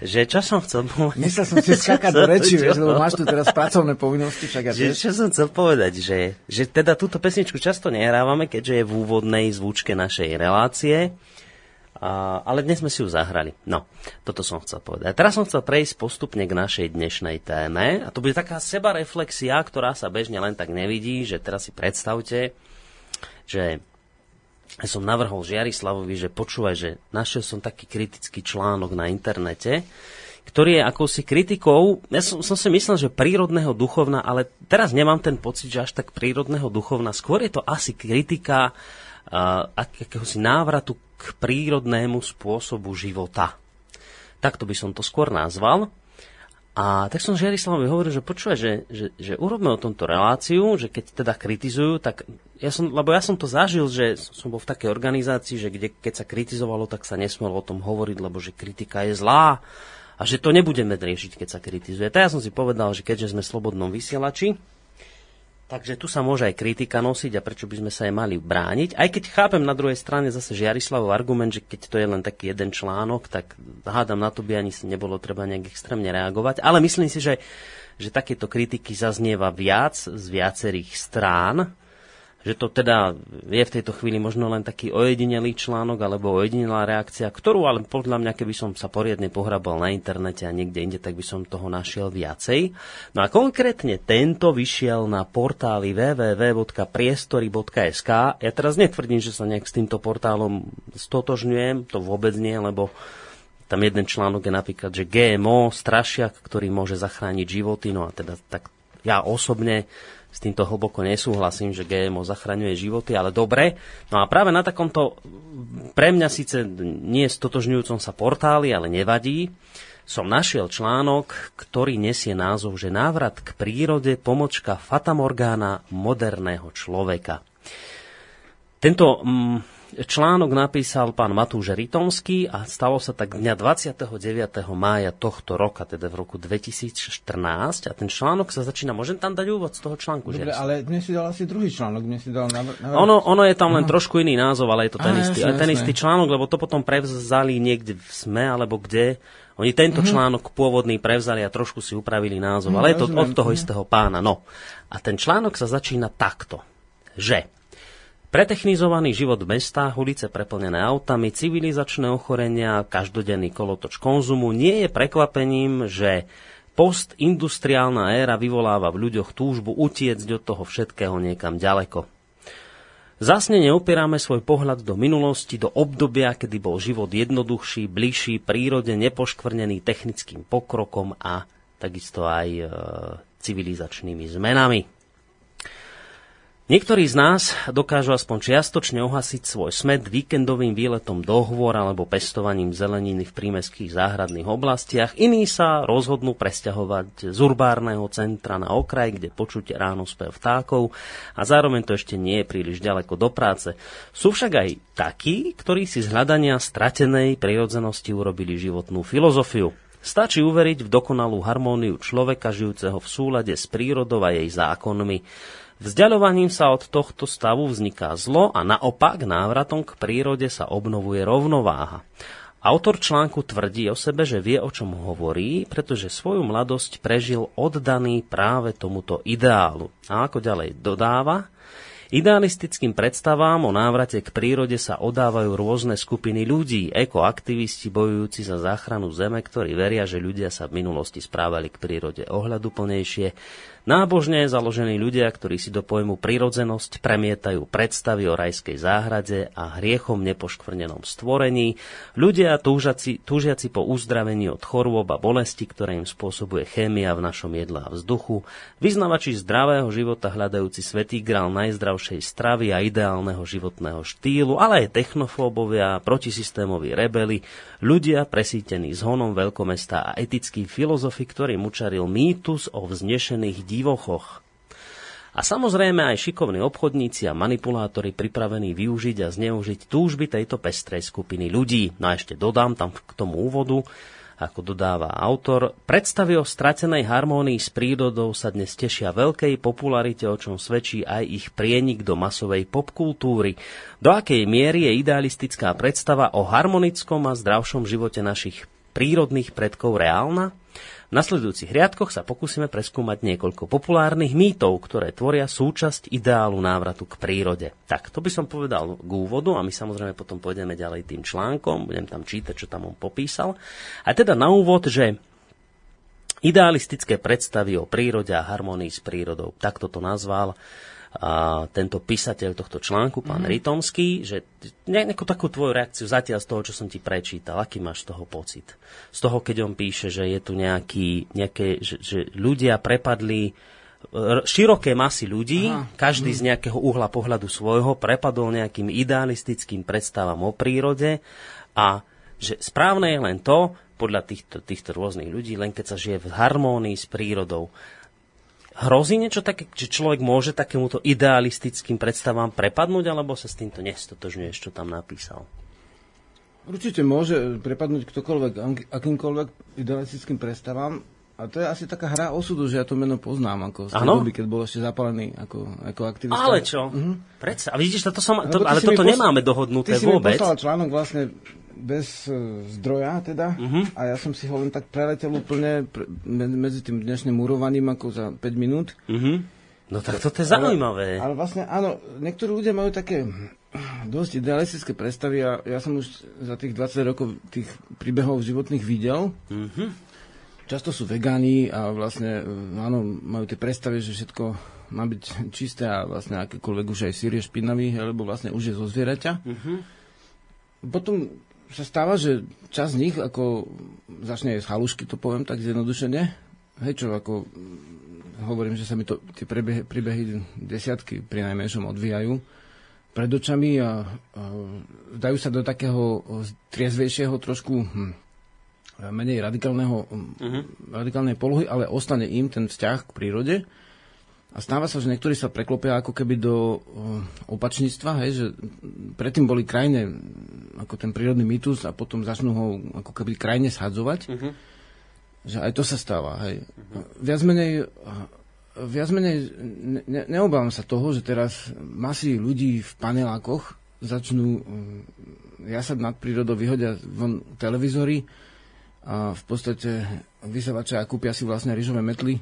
Že čo som chcel povedať? Myslel som si skákať do *laughs* reči, vieš, lebo máš tu teraz pracovné povinnosti. Však že, čo som chcel povedať? Že, že teda túto pesničku často nehrávame, keďže je v úvodnej zvučke našej relácie. A, ale dnes sme si ju zahrali. No, toto som chcel povedať. A teraz som chcel prejsť postupne k našej dnešnej téme. A to bude taká sebareflexia, ktorá sa bežne len tak nevidí, že teraz si predstavte, že som navrhol Žiarislavovi, že počúvaj, že našiel som taký kritický článok na internete, ktorý je akousi kritikou, ja som, som si myslel, že prírodného duchovna, ale teraz nemám ten pocit, že až tak prírodného duchovna, skôr je to asi kritika uh, akéhosi návratu k prírodnému spôsobu života. Takto by som to skôr nazval. A tak som Žiarislavovi hovoril, že počúvaj, že, že, že urobme o tomto reláciu, že keď teda kritizujú, tak ja som, lebo ja som to zažil, že som bol v takej organizácii, že kde, keď sa kritizovalo, tak sa nesmelo o tom hovoriť, lebo že kritika je zlá a že to nebudeme riešiť, keď sa kritizuje. Tak ja som si povedal, že keďže sme slobodnom vysielači, Takže tu sa môže aj kritika nosiť a prečo by sme sa aj mali brániť. Aj keď chápem na druhej strane zase Žiarislavov argument, že keď to je len taký jeden článok, tak hádam na to by ani nebolo treba nejak extrémne reagovať. Ale myslím si, že, že takéto kritiky zaznieva viac z viacerých strán že to teda je v tejto chvíli možno len taký ojedinelý článok alebo ojedinelá reakcia, ktorú ale podľa mňa, keby som sa poriadne pohrabal na internete a niekde inde, tak by som toho našiel viacej. No a konkrétne tento vyšiel na portáli www.priestory.sk. Ja teraz netvrdím, že sa nejak s týmto portálom stotožňujem, to vôbec nie, lebo tam jeden článok je napríklad, že GMO, strašiak, ktorý môže zachrániť životy, no a teda tak ja osobne s týmto hlboko nesúhlasím, že GMO zachraňuje životy, ale dobre. No a práve na takomto, pre mňa síce nie stotožňujúcom sa portáli, ale nevadí, som našiel článok, ktorý nesie názov, že návrat k prírode pomočka fatamorgána moderného človeka. Tento mm, Článok napísal pán Matúš Ritomský a stalo sa tak dňa 29. mája tohto roka, teda v roku 2014. A ten článok sa začína, môžem tam dať úvod z toho článku? Dobre, že? ale dnes si dal asi druhý článok. Dnes si dal na, na... Ono, ono je tam len Aha. trošku iný názov, ale je to ten, Aha, istý, jasne, ten istý článok, lebo to potom prevzali niekde v SME, alebo kde. Oni tento uh-huh. článok pôvodný prevzali a trošku si upravili názov, uh-huh, ale je to od toho uh-huh. istého pána. No. A ten článok sa začína takto, že Pretechnizovaný život v mestách, ulice preplnené autami, civilizačné ochorenia, každodenný kolotoč konzumu nie je prekvapením, že postindustriálna éra vyvoláva v ľuďoch túžbu utiecť od toho všetkého niekam ďaleko. Zasne neopierame svoj pohľad do minulosti, do obdobia, kedy bol život jednoduchší, bližší prírode, nepoškvrnený technickým pokrokom a takisto aj e, civilizačnými zmenami. Niektorí z nás dokážu aspoň čiastočne ohasiť svoj smet víkendovým výletom do hôr alebo pestovaním zeleniny v prímeských záhradných oblastiach. Iní sa rozhodnú presťahovať z urbárneho centra na okraj, kde počuť ráno spev vtákov a zároveň to ešte nie je príliš ďaleko do práce. Sú však aj takí, ktorí si z hľadania stratenej prirodzenosti urobili životnú filozofiu. Stačí uveriť v dokonalú harmóniu človeka žijúceho v súlade s prírodou a jej zákonmi. Vzdialovaním sa od tohto stavu vzniká zlo a naopak návratom k prírode sa obnovuje rovnováha. Autor článku tvrdí o sebe, že vie, o čom hovorí, pretože svoju mladosť prežil oddaný práve tomuto ideálu. A ako ďalej dodáva, Idealistickým predstavám o návrate k prírode sa odávajú rôzne skupiny ľudí, ekoaktivisti bojujúci za záchranu zeme, ktorí veria, že ľudia sa v minulosti správali k prírode ohľaduplnejšie, Nábožne založení ľudia, ktorí si do pojmu prirodzenosť premietajú predstavy o rajskej záhrade a hriechom nepoškvrnenom stvorení, ľudia túžaci, túžiaci po uzdravení od chorôb a bolesti, ktoré im spôsobuje chémia v našom jedle a vzduchu, vyznavači zdravého života hľadajúci svetý grál najzdravšej stravy a ideálneho životného štýlu, ale aj technofóbovia, protisystémoví rebeli, ľudia presítení zhonom veľkomesta a etickí filozofi, ktorým učaril mýtus o vznešených divochoch. A samozrejme aj šikovní obchodníci a manipulátori pripravení využiť a zneužiť túžby tejto pestrej skupiny ľudí. No a ešte dodám tam k tomu úvodu, ako dodáva autor, predstavy o stratenej harmónii s prírodou sa dnes tešia veľkej popularite, o čom svedčí aj ich prienik do masovej popkultúry. Do akej miery je idealistická predstava o harmonickom a zdravšom živote našich prírodných predkov reálna? V nasledujúcich riadkoch sa pokúsime preskúmať niekoľko populárnych mýtov, ktoré tvoria súčasť ideálu návratu k prírode. Tak, to by som povedal k úvodu a my samozrejme potom pôjdeme ďalej tým článkom, budem tam čítať, čo tam on popísal. A teda na úvod, že idealistické predstavy o prírode a harmonii s prírodou, takto to nazval a tento písateľ tohto článku, pán mm. Ritomský, že nejakú takú tvoju reakciu zatiaľ z toho, čo som ti prečítal, aký máš z toho pocit? Z toho, keď on píše, že je tu nejaký, nejaké, že, že ľudia prepadli široké masy ľudí, Aha. každý z nejakého uhla pohľadu svojho prepadol nejakým idealistickým predstavám o prírode a že správne je len to, podľa týchto, týchto rôznych ľudí, len keď sa žije v harmónii s prírodou. Hrozí niečo také, že človek môže takémuto idealistickým predstavám prepadnúť, alebo sa s týmto nestotožňuješ, čo tam napísal? Určite môže prepadnúť ktokoľvek, akýmkoľvek idealistickým predstavám. A to je asi taká hra osudu, že ja to meno poznám, ako z tej doby, keď bol ešte zapálený ako, ako aktivista. Ale čo? Predsa, a vidíš, toto som, to, ty ale si toto posla- nemáme dohodnuté Ty si vôbec. mi poslal článok vlastne bez uh, zdroja teda Mhm. a ja som si ho len tak preletel úplne pre, me- medzi tým dnešným murovaním ako za 5 minút. Mhm. No tak toto je zaujímavé. Ale vlastne áno, niektorí ľudia majú také dosť idealistické predstavy a ja som už za tých 20 rokov tých príbehov životných videl. Mhm. Často sú vegáni a vlastne e, áno, majú tie predstavy, že všetko má byť čisté a vlastne akékoľvek už aj sír je špinavý, alebo vlastne už je zo zvieraťa. Potom sa stáva, že časť z nich ako začne jesť halušky, to poviem tak zjednodušene. Hej, čo ako mm, hovorím, že sa mi to tie prebehy, príbehy desiatky pri najmenšom odvíjajú pred očami a, a dajú sa do takého triezvejšieho trošku hm, menej radikálneho, mm radikálnej polohy, ale ostane im ten vzťah k prírode. A stáva sa, že niektorí sa preklopia ako keby do o, opačníctva, hej, že predtým boli krajine ako ten prírodný mýtus a potom začnú ho ako keby krajine shadzovať. Že aj to sa stáva. Hej. Viac menej, viac menej ne, ne, neobávam sa toho, že teraz masy ľudí v panelákoch začnú mm, jasať nad prírodou, vyhodia von televízory a v podstate vysavače a kúpia si vlastne rýžové metly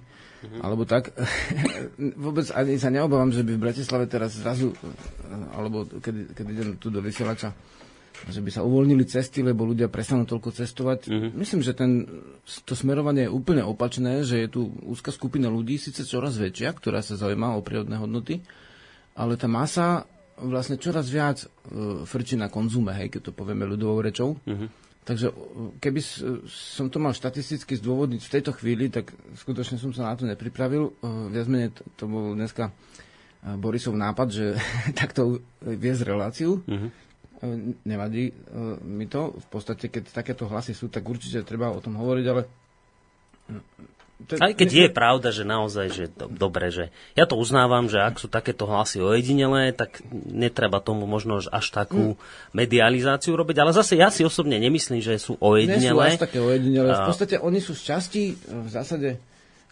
alebo tak. *laughs* Vôbec ani sa neobávam, že by v Bratislave teraz zrazu, alebo keď, keď idem tu do vysielača, že by sa uvoľnili cesty, lebo ľudia prestanú toľko cestovať. Myslím, že ten, to smerovanie je úplne opačné, že je tu úzka skupina ľudí, síce čoraz väčšia, ktorá sa zaujíma o prírodné hodnoty, ale tá masa vlastne čoraz viac e, frčí na konzume, hej, keď to povieme ľudovou rečou. Takže e, keby som to mal štatisticky zdôvodniť v tejto chvíli, tak skutočne som sa na to nepripravil. E, Viac menej to, to bol dneska e, Borisov nápad, že *laughs* takto viesť reláciu. E, Nevadí mi to. V podstate, keď takéto hlasy sú, tak určite treba o tom hovoriť, ale... To- Aj keď je pravda, že naozaj, že to, dobre, že ja to uznávam, že ak sú takéto hlasy ojedinelé, tak netreba tomu možno až takú medializáciu robiť, ale zase ja si osobne nemyslím, že sú Nie sú ojedinelé. až také ojedinele. V podstate oni sú z časti, v zásade,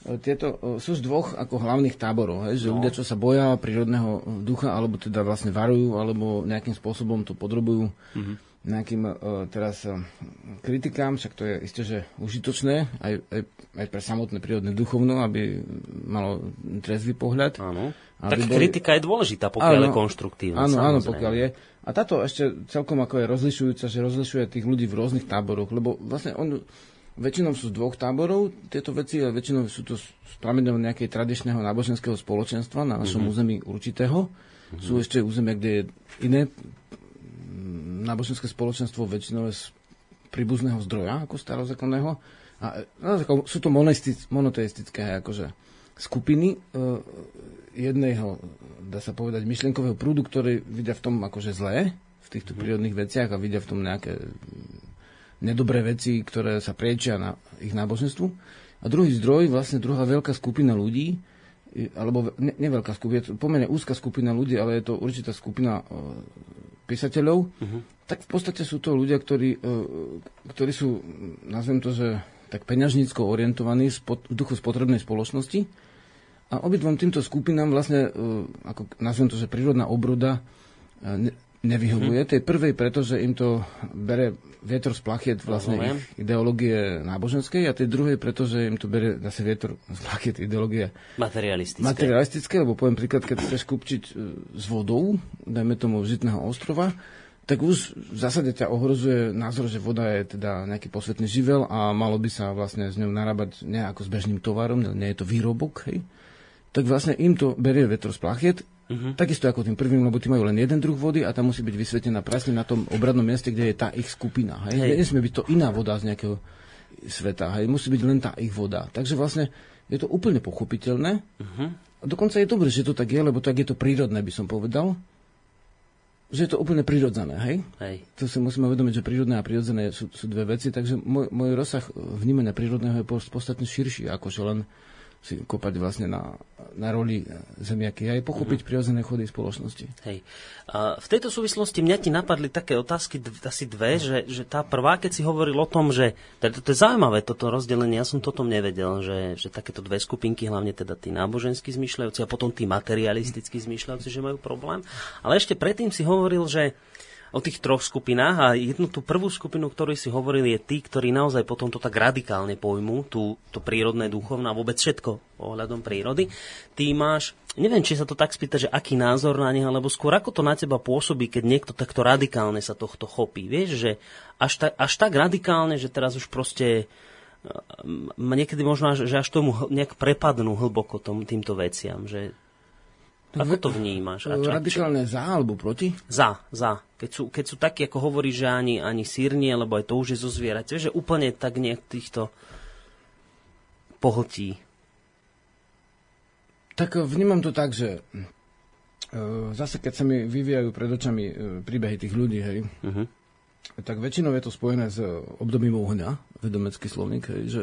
e, tieto e, sú z dvoch ako hlavných táborov. Hej? Že No. ľudia, čo sa boja prírodného ducha, alebo teda vlastne varujú, alebo nejakým spôsobom to podrobujú Mhm. Nejakým e, teraz e, kritikám, však to je isté, že užitočné aj, aj, aj pre samotné prírodné duchovno, aby malo trezvý pohľad. Áno. Tak boli- kritika je dôležitá, pokiaľ je konštruktívna. Áno, áno, pokiaľ je. A táto ešte celkom ako je rozlišujúca, že rozlišuje tých ľudí v rôznych táboroch, lebo vlastne on, väčšinou sú z dvoch táborov tieto veci, a väčšinou sú to z prameňov nejakej tradičného náboženského spoločenstva na našom území určitého. Sú ešte územia, kde je iné náboženské spoločenstvo väčšinou je z príbuzného zdroja ako starozákonného. A e, no, sú to monoteistické akože skupiny e, jedného, dá sa povedať, myšlienkového prúdu, ktorý vidia v tom akože zlé, v týchto prírodných veciach a vidia v tom nejaké mm, nedobré veci, ktoré sa priečia na ich náboženstvu. A druhý zdroj, vlastne druhá veľká skupina ľudí, alebo ne, neveľká skupina, pomerne úzka skupina ľudí, ale je to určitá skupina písateľov, tak v podstate sú to ľudia, ktorí, e, ktorí sú, nazvem to, že tak peňažnícko orientovaní v duchu spotrebnej spoločnosti. A obidvom týmto skupinám vlastne, e, ako nazvem to, že prírodná obroda e, nevyhovuje. Mhm. Tej prvej, pretože im to bere vietor z plachiet vlastne Rozumiem. ich ideológie náboženskej a tej druhej, pretože im to bere zase vietor z plachiet ideológie Materialistické. materialistické, lebo poviem príklad, keď chceš kúpčiť e, s vodou, dajme tomu žitného ostrova, tak už v zásade ťa ohrozuje názor, že voda je teda nejaký posvetný živel a malo by sa vlastne s ňou narábať nie ako s bežným tovarom, nie je to výrobok, hej. Tak vlastne im to berie vetro z plachiet, Mhm. takisto ako tým prvým, lebo tí majú len jeden druh vody a tam musí byť vysvetená presne na tom obradnom mieste, kde je tá ich skupina. Hej. Hej. Nesmie byť to iná voda z nejakého sveta, hej. musí byť len tá ich voda. Takže vlastne je to úplne pochopiteľné. Mhm. A dokonca je dobré, že to tak je, lebo tak je to prírodné, by som povedal. Že je to úplne prirodzené, hej? Hej. To si musíme uvedomiť, že prírodné a prirodzené sú, sú dve veci, takže môj, môj rozsah vnímania prírodného je podstatne širší, ako že len si kopať vlastne na, na roli zemiaky aj pochopiť mm-hmm. prirodzené chody spoločnosti. Hej. A v tejto súvislosti mňa ti napadli také otázky, dv, asi dve, že, že tá prvá, keď si hovoril o tom, že to, to je zaujímavé toto rozdelenie, ja som toto nevedel, že, že takéto dve skupinky, hlavne teda tí náboženskí zmyšľajúci a potom tí materialistickí zmyšľajúci, že majú problém. Ale ešte predtým si hovoril, že o tých troch skupinách a jednu tú prvú skupinu, ktorú si hovoril, je tí, ktorí naozaj potom to tak radikálne pojmú, tú, to prírodné, duchovné a vôbec všetko ohľadom prírody. Ty máš, neviem, či sa to tak spýta, že aký názor na nich, alebo skôr ako to na teba pôsobí, keď niekto takto radikálne sa tohto chopí. Vieš, že až, ta, až tak radikálne, že teraz už proste niekedy možno, že až tomu nejak prepadnú hlboko tom, týmto veciam, že ako to vnímaš? A čo, Radikálne za alebo proti? Za, za. Keď sú, keď sú takí, ako hovorí, že ani, ani sír nie, lebo aj to už je zo zvierat. Že úplne tak nejak týchto pohltí. Tak vnímam to tak, že e, zase keď sa mi vyvíjajú pred očami e, príbehy tých ľudí, hej, uh-huh. tak väčšinou je to spojené s obdobím ohňa, vedomecký slovník, hej, že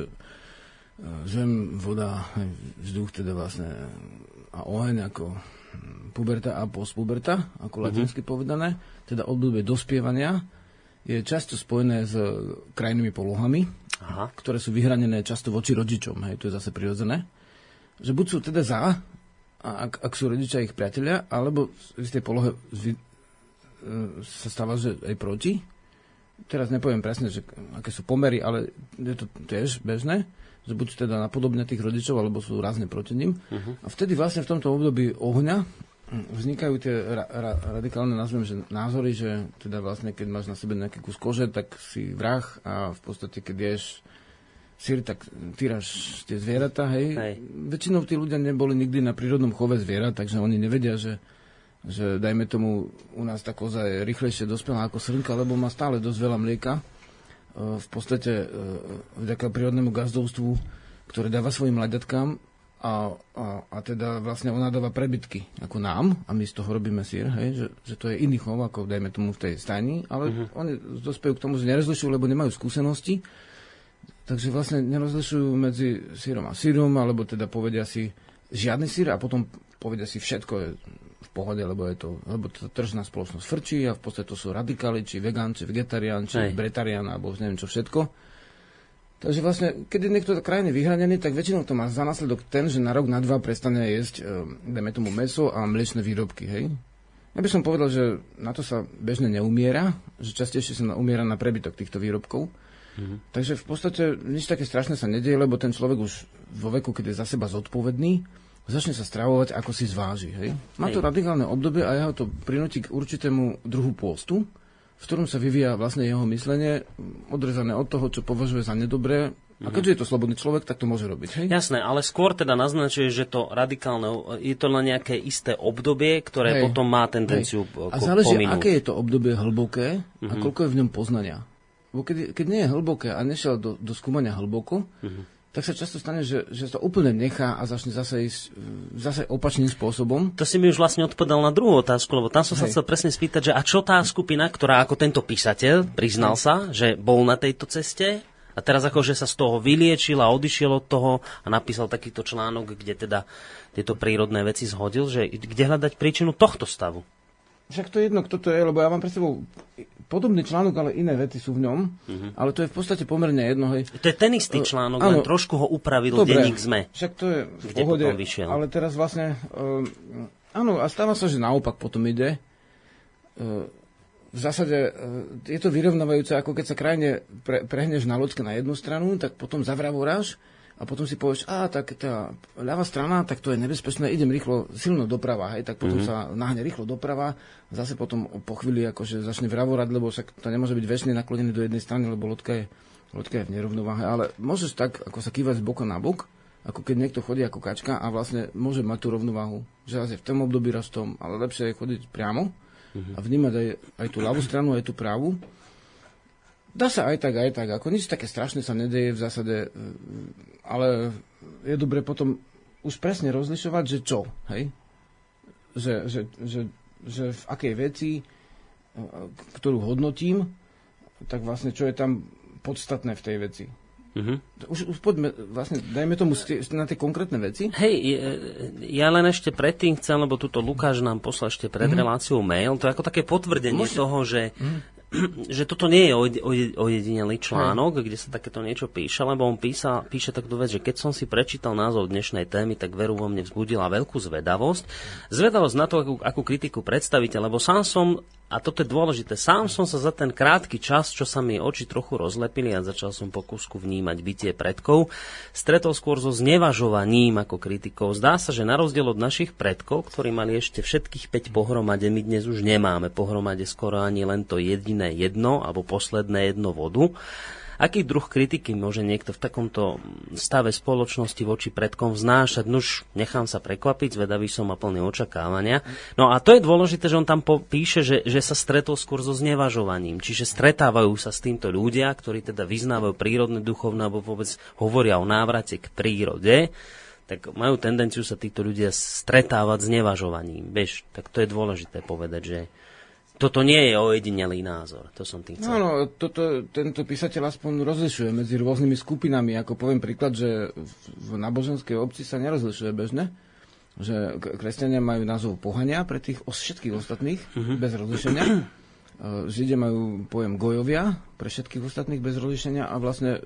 zem, voda, vzduch, teda vlastne a oheň ako puberta a postpuberta, ako mm-hmm. latinsky povedané, teda obdobie dospievania, je často spojené s krajnými polohami, Aha. ktoré sú vyhranené často voči rodičom, hej, to je zase prirodzené. Že buď sú teda za, ak, ak sú rodičia ich priatelia, alebo z tej polohe zvy, e, sa stáva, že aj proti. Teraz nepoviem presne, že aké sú pomery, ale je to tiež bežné že buď teda napodobne tých rodičov, alebo sú rázne proti ním. Uh-huh. A vtedy vlastne v tomto období ohňa vznikajú tie ra, ra, radikálne, nazvem, že názory, že teda vlastne, keď máš na sebe nejaký kus kože, tak si vrah a v podstate, keď ješ sír, tak týraš tie zvieratá, hej. hej. Väčšinou tí ľudia neboli nikdy na prírodnom chove zvierat, takže oni nevedia, že, že dajme tomu, u nás tá koza je rýchlejšie dospelá ako srnka, lebo má stále dosť veľa mlieka. E, v podstate e, vďaka prírodnému gazdovstvu, ktoré dáva svojim mladiatkám, a, a, a teda vlastne ona dáva prebytky ako nám a my z toho robíme sír, hej, že, že to je iný chov ako dajme tomu v tej stajni, ale uh-huh. oni dospejú k tomu, že nerozlišujú, lebo nemajú skúsenosti, takže vlastne nerozlišujú medzi sírom a sírom, alebo teda povedia si žiadny sír a potom povedia si všetko je v pohode, lebo je to, lebo to tržná spoločnosť frčí a v podstate to sú radikáli, či vegán, či vegetarián, či Hej. bretarián, alebo neviem čo všetko. Takže vlastne, keď je niekto krajine vyhranený, tak väčšinou to má za následok ten, že na rok, na dva prestane jesť, e, dajme tomu meso a mliečne výrobky, hej? Ja by som povedal, že na to sa bežne neumiera, že častejšie sa umiera na prebytok týchto výrobkov. Mm-hmm. Takže v podstate nič také strašné sa nedieje, lebo ten človek už vo veku, keď je za seba zodpovedný, začne sa stravovať, ako si zváži. Hej? Má to radikálne obdobie a jeho to prinúti k určitému druhu pôstu, v ktorom sa vyvíja vlastne jeho myslenie, odrezané od toho, čo považuje za nedobré. A mhm. keďže je to slobodný človek, tak to môže robiť. Hej? Jasné, ale skôr teda naznačuje, že to radikálne, je to len nejaké isté obdobie, ktoré hej. potom má tendenciu hej. A záleží, pominúť. aké je to obdobie hlboké uh-huh. a mhm. koľko je v ňom poznania. Bo keď, keď nie je hlboké a nešiel do, do skúmania hlboko, uh-huh tak sa často stane, že, že to úplne nechá a začne zase ísť zase opačným spôsobom. To si mi už vlastne odpovedal na druhú otázku, lebo tam som Hej. sa chcel presne spýtať, že a čo tá skupina, ktorá ako tento písateľ priznal sa, že bol na tejto ceste a teraz akože sa z toho vyliečil a odišiel od toho a napísal takýto článok, kde teda tieto prírodné veci zhodil, že kde hľadať príčinu tohto stavu. Však to je jedno, kto to je, lebo ja mám pre sebou podobný článok, ale iné vety sú v ňom, uh-huh. ale to je v podstate pomerne jedno. Hej. To je ten istý e, článok, uh, len trošku ho upravil Dobre, denník ZME. Však to je v pohode, ale teraz vlastne, uh, áno, a stáva sa, že naopak potom ide. Uh, v zásade je to vyrovnávajúce, ako keď sa krajine pre, prehneš na loďke na jednu stranu, tak potom zavravoráš a potom si povieš, a tak tá ľavá strana, tak to je nebezpečné, idem rýchlo, silno doprava, hej, tak potom mm-hmm. sa nahne rýchlo doprava, zase potom po chvíli akože začne vravorať, lebo však to nemôže byť väčšine naklonený do jednej strany, lebo loďka je, loďka je v nerovnováhe, ale môžeš tak, ako sa kývať z boka na bok, ako keď niekto chodí ako kačka a vlastne môže mať tú rovnováhu, že raz je v tom období, raz v tom, ale lepšie je chodiť priamo mm-hmm. a vnímať aj, aj tú ľavú stranu, aj tú právu. Dá sa aj tak, aj tak. Ako nič také strašné sa nedeje v zásade ale je dobre potom už presne rozlišovať, že čo, hej? Že, že, že, že v akej veci, ktorú hodnotím, tak vlastne čo je tam podstatné v tej veci. Uh-huh. Už, už poďme, vlastne, dajme tomu na tie konkrétne veci. Hej, ja len ešte predtým chcem, lebo túto Lukáš nám poslal ešte pred uh-huh. reláciou mail, to je ako také potvrdenie Môže... toho, že uh-huh *clears throat* že toto nie je ojedinelý článok, hmm. kde sa takéto niečo píše, lebo on písa, píše takú vec, že keď som si prečítal názov dnešnej témy, tak veru vo mne vzbudila veľkú zvedavosť. Zvedavosť na to, akú, akú kritiku predstavíte, lebo sám som a toto je dôležité. Sám som sa za ten krátky čas, čo sa mi oči trochu rozlepili a začal som po kusku vnímať bytie predkov, stretol skôr so znevažovaním ako kritikov. Zdá sa, že na rozdiel od našich predkov, ktorí mali ešte všetkých 5 pohromade, my dnes už nemáme pohromade skoro ani len to jediné jedno alebo posledné jedno vodu. Aký druh kritiky môže niekto v takomto stave spoločnosti voči predkom vznášať? Nuž, nechám sa prekvapiť, zvedavý som a plný očakávania. No a to je dôležité, že on tam píše, že, že sa stretol skôr so znevažovaním. Čiže stretávajú sa s týmto ľudia, ktorí teda vyznávajú prírodné duchovné alebo vôbec hovoria o návrate k prírode tak majú tendenciu sa títo ľudia stretávať s nevažovaním. Vieš, tak to je dôležité povedať, že toto nie je ojedinelý názor, to som tým chcel. No, no toto, tento písateľ aspoň rozlišuje medzi rôznymi skupinami. Ako poviem príklad, že v náboženskej obci sa nerozlišuje bežne, že kresťania majú názov pohania pre tých všetkých ostatných uh-huh. bez rozlišenia. *clears throat* E, Židia majú pojem gojovia pre všetkých ostatných bez rozlišenia a vlastne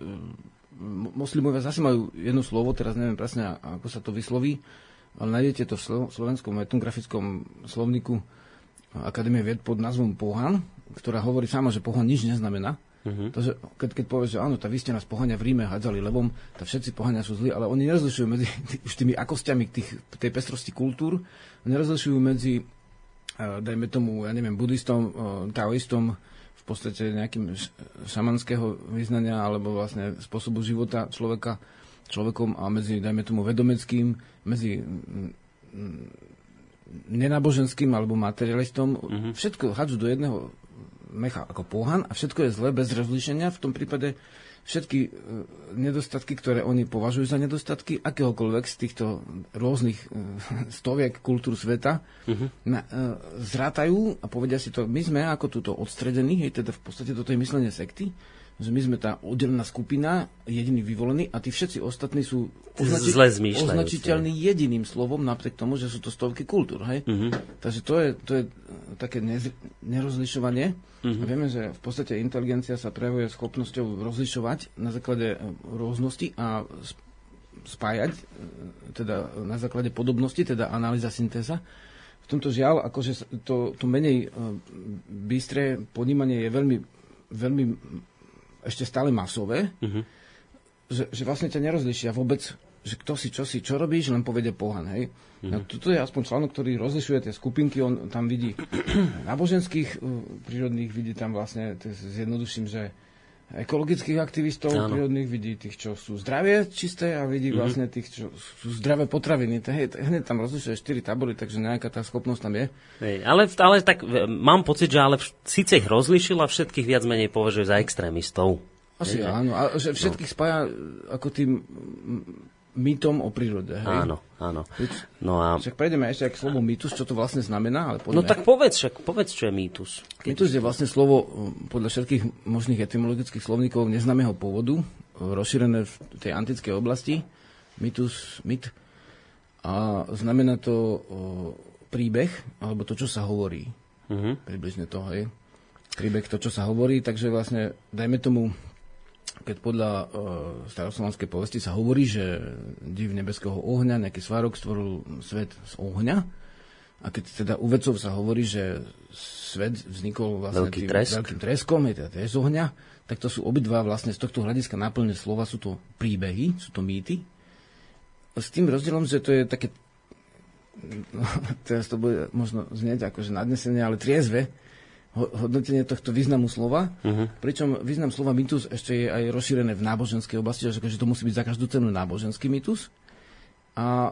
moslimovia zase majú jedno slovo, teraz neviem presne, ako sa to vysloví, ale nájdete to v slovenskom etnografickom slovníku Akadémie vied pod názvom Pohan, ktorá hovorí sama, že Pohan nič neznamená. Uh-huh. Takže keď, keď povieš, že áno, tá vy ste nás pohania v Ríme hádzali levom, tak všetci pohania sú zlí, ale oni nerozlišujú medzi *laughs* tý, už tými akostiami tých, tej pestrosti kultúr, nerozlišujú medzi, uh, dajme tomu, ja neviem, buddhistom, uh, taoistom, v podstate nejakým šamanského vyznania alebo vlastne spôsobu života človeka, človekom a medzi, dajme tomu, vedomeckým, medzi nenáboženským alebo materialistom, uh-huh. všetko hádžu do jedného mecha ako pohan a všetko je zlé bez rozlíšenia. V tom prípade všetky uh, nedostatky, ktoré oni považujú za nedostatky, akéhokoľvek z týchto rôznych uh, *laughs* stoviek kultúr sveta, uh-huh. na, uh, zrátajú a povedia si to, my sme ako túto odstredení, hej, teda v podstate toto je myslenie sekty, že my sme tá oddelená skupina, jediný vyvolený a tí všetci ostatní sú označi- označiteľní jediným slovom, napriek tomu, že sú to stovky kultúr. Hej? Uh-huh. Takže to je, to je také nez- nerozlišovanie. Uh-huh. A vieme, že v podstate inteligencia sa prejavuje schopnosťou rozlišovať na základe e, rôznosti a spájať, e, teda na základe podobnosti, teda analýza, syntéza. V tomto žiaľ, akože to, to menej bystré ponímanie je veľmi, veľmi ešte stále masové, uh-huh. že, že vlastne ťa nerozlišia vôbec, že kto si, čo si, čo robíš, len povede pohan, hej. Uh-huh. No, toto je aspoň článok, ktorý rozlišuje tie skupinky, on tam vidí *clears throat* náboženských uh, prírodných, vidí tam vlastne, zjednoduším, že ekologických aktivistov Áno. prírodných, vidí tých, čo sú zdravie čisté a vidí mm-hmm. vlastne tých, čo sú zdravé potraviny. Hneď tam rozlišuje 4 tabory, takže nejaká tá schopnosť tam je. Hej, ale, ale tak mám pocit, že ale síce ich rozlišil a všetkých viac menej považuje za extrémistov. Asi je, áno, a že všetkých no. spája ako tým mýtom o prírode. Hej? Áno, áno. No a... Však prejdeme ešte k slovu mýtus, čo to vlastne znamená. Ale No tak povedz, však, povedz, čo je mýtus. Mýtus je vlastne slovo um, podľa všetkých možných etymologických slovníkov neznámeho pôvodu, rozšírené v tej antickej oblasti. Mýtus, myt. A znamená to o, príbeh, alebo to, čo sa hovorí. Uh-huh. Približne to, hej. Príbeh, to, čo sa hovorí, takže vlastne, dajme tomu, keď podľa uh, staroslovanskej povesti sa hovorí, že div nebeského ohňa, nejaký svárok stvoril svet z ohňa, a keď teda u vedcov sa hovorí, že svet vznikol vlastne Veľký tresk. veľkým treskom, je teda tiež z ohňa, tak to sú obidva vlastne z tohto hľadiska náplne slova, sú to príbehy, sú to mýty. S tým rozdielom, že to je také, no, *laughs* teraz to bude možno znieť akože nadnesenie, ale triezve, hodnotenie tohto významu slova, uh-huh. pričom význam slova mýtus ešte je aj rozšírené v náboženskej oblasti, že to musí byť za každú cenu náboženský mýtus. A e,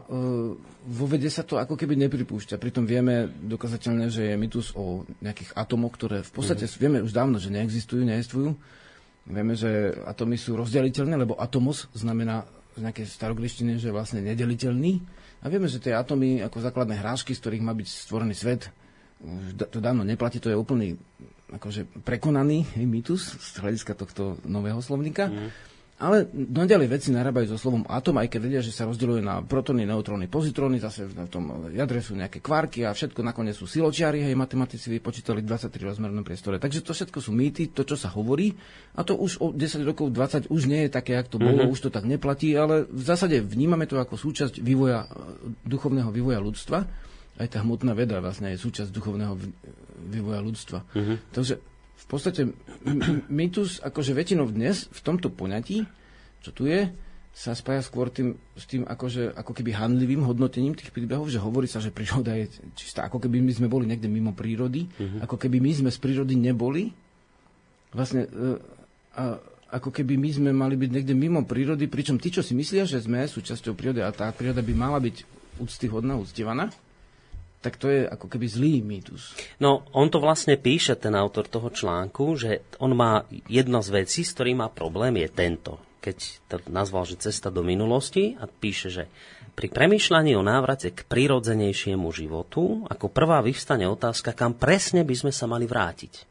vo vede sa to ako keby nepripúšťa. Pritom vieme dokazateľne, že je mýtus o nejakých atomoch, ktoré v podstate uh-huh. vieme už dávno, že neexistujú, neexistujú. Vieme, že atomy sú rozdeliteľné, lebo atomos znamená z nejakej staroglištiny, že je vlastne nedeliteľný. A vieme, že tie atomy ako základné hrášky, z ktorých má byť stvorený svet, to dávno neplatí, to je úplný akože prekonaný *laughs* mýtus z hľadiska tohto nového slovníka. Mm. ale naďalej veci narábajú so slovom atom, aj keď vedia, že sa rozdeľuje na protóny, neutróny, pozitróny, zase v tom jadre sú nejaké kvárky a všetko nakoniec sú siločiary, hej, matematici vypočítali 23 rozmernom priestore. Takže to všetko sú mýty, to, čo sa hovorí, a to už o 10 rokov, 20 už nie je také, ako to bolo, mm-hmm. už to tak neplatí, ale v zásade vnímame to ako súčasť vývoja, duchovného vývoja ľudstva. Aj tá hmotná veda vlastne je súčasť duchovného vývoja ľudstva. Mm-hmm. Takže v podstate *clears throat* mýtus, akože väčšinou dnes v tomto poňatí, čo tu je, sa spája skôr tým, s tým akože, ako keby handlivým hodnotením tých príbehov, že hovorí sa, že príroda je čistá, ako keby my sme boli niekde mimo prírody, uh-huh. ako keby my sme z prírody neboli. Vlastne, uh, a, ako keby my sme mali byť niekde mimo prírody, pričom tí, čo si myslia, že sme súčasťou prírody a tá príroda by mala byť úctyhodná, úctivaná, tak to je ako keby zlý mýtus. No, on to vlastne píše, ten autor toho článku, že on má jedna z vecí, s ktorým má problém, je tento. Keď to nazval, že cesta do minulosti a píše, že pri premýšľaní o návrate k prirodzenejšiemu životu, ako prvá vyvstane otázka, kam presne by sme sa mali vrátiť.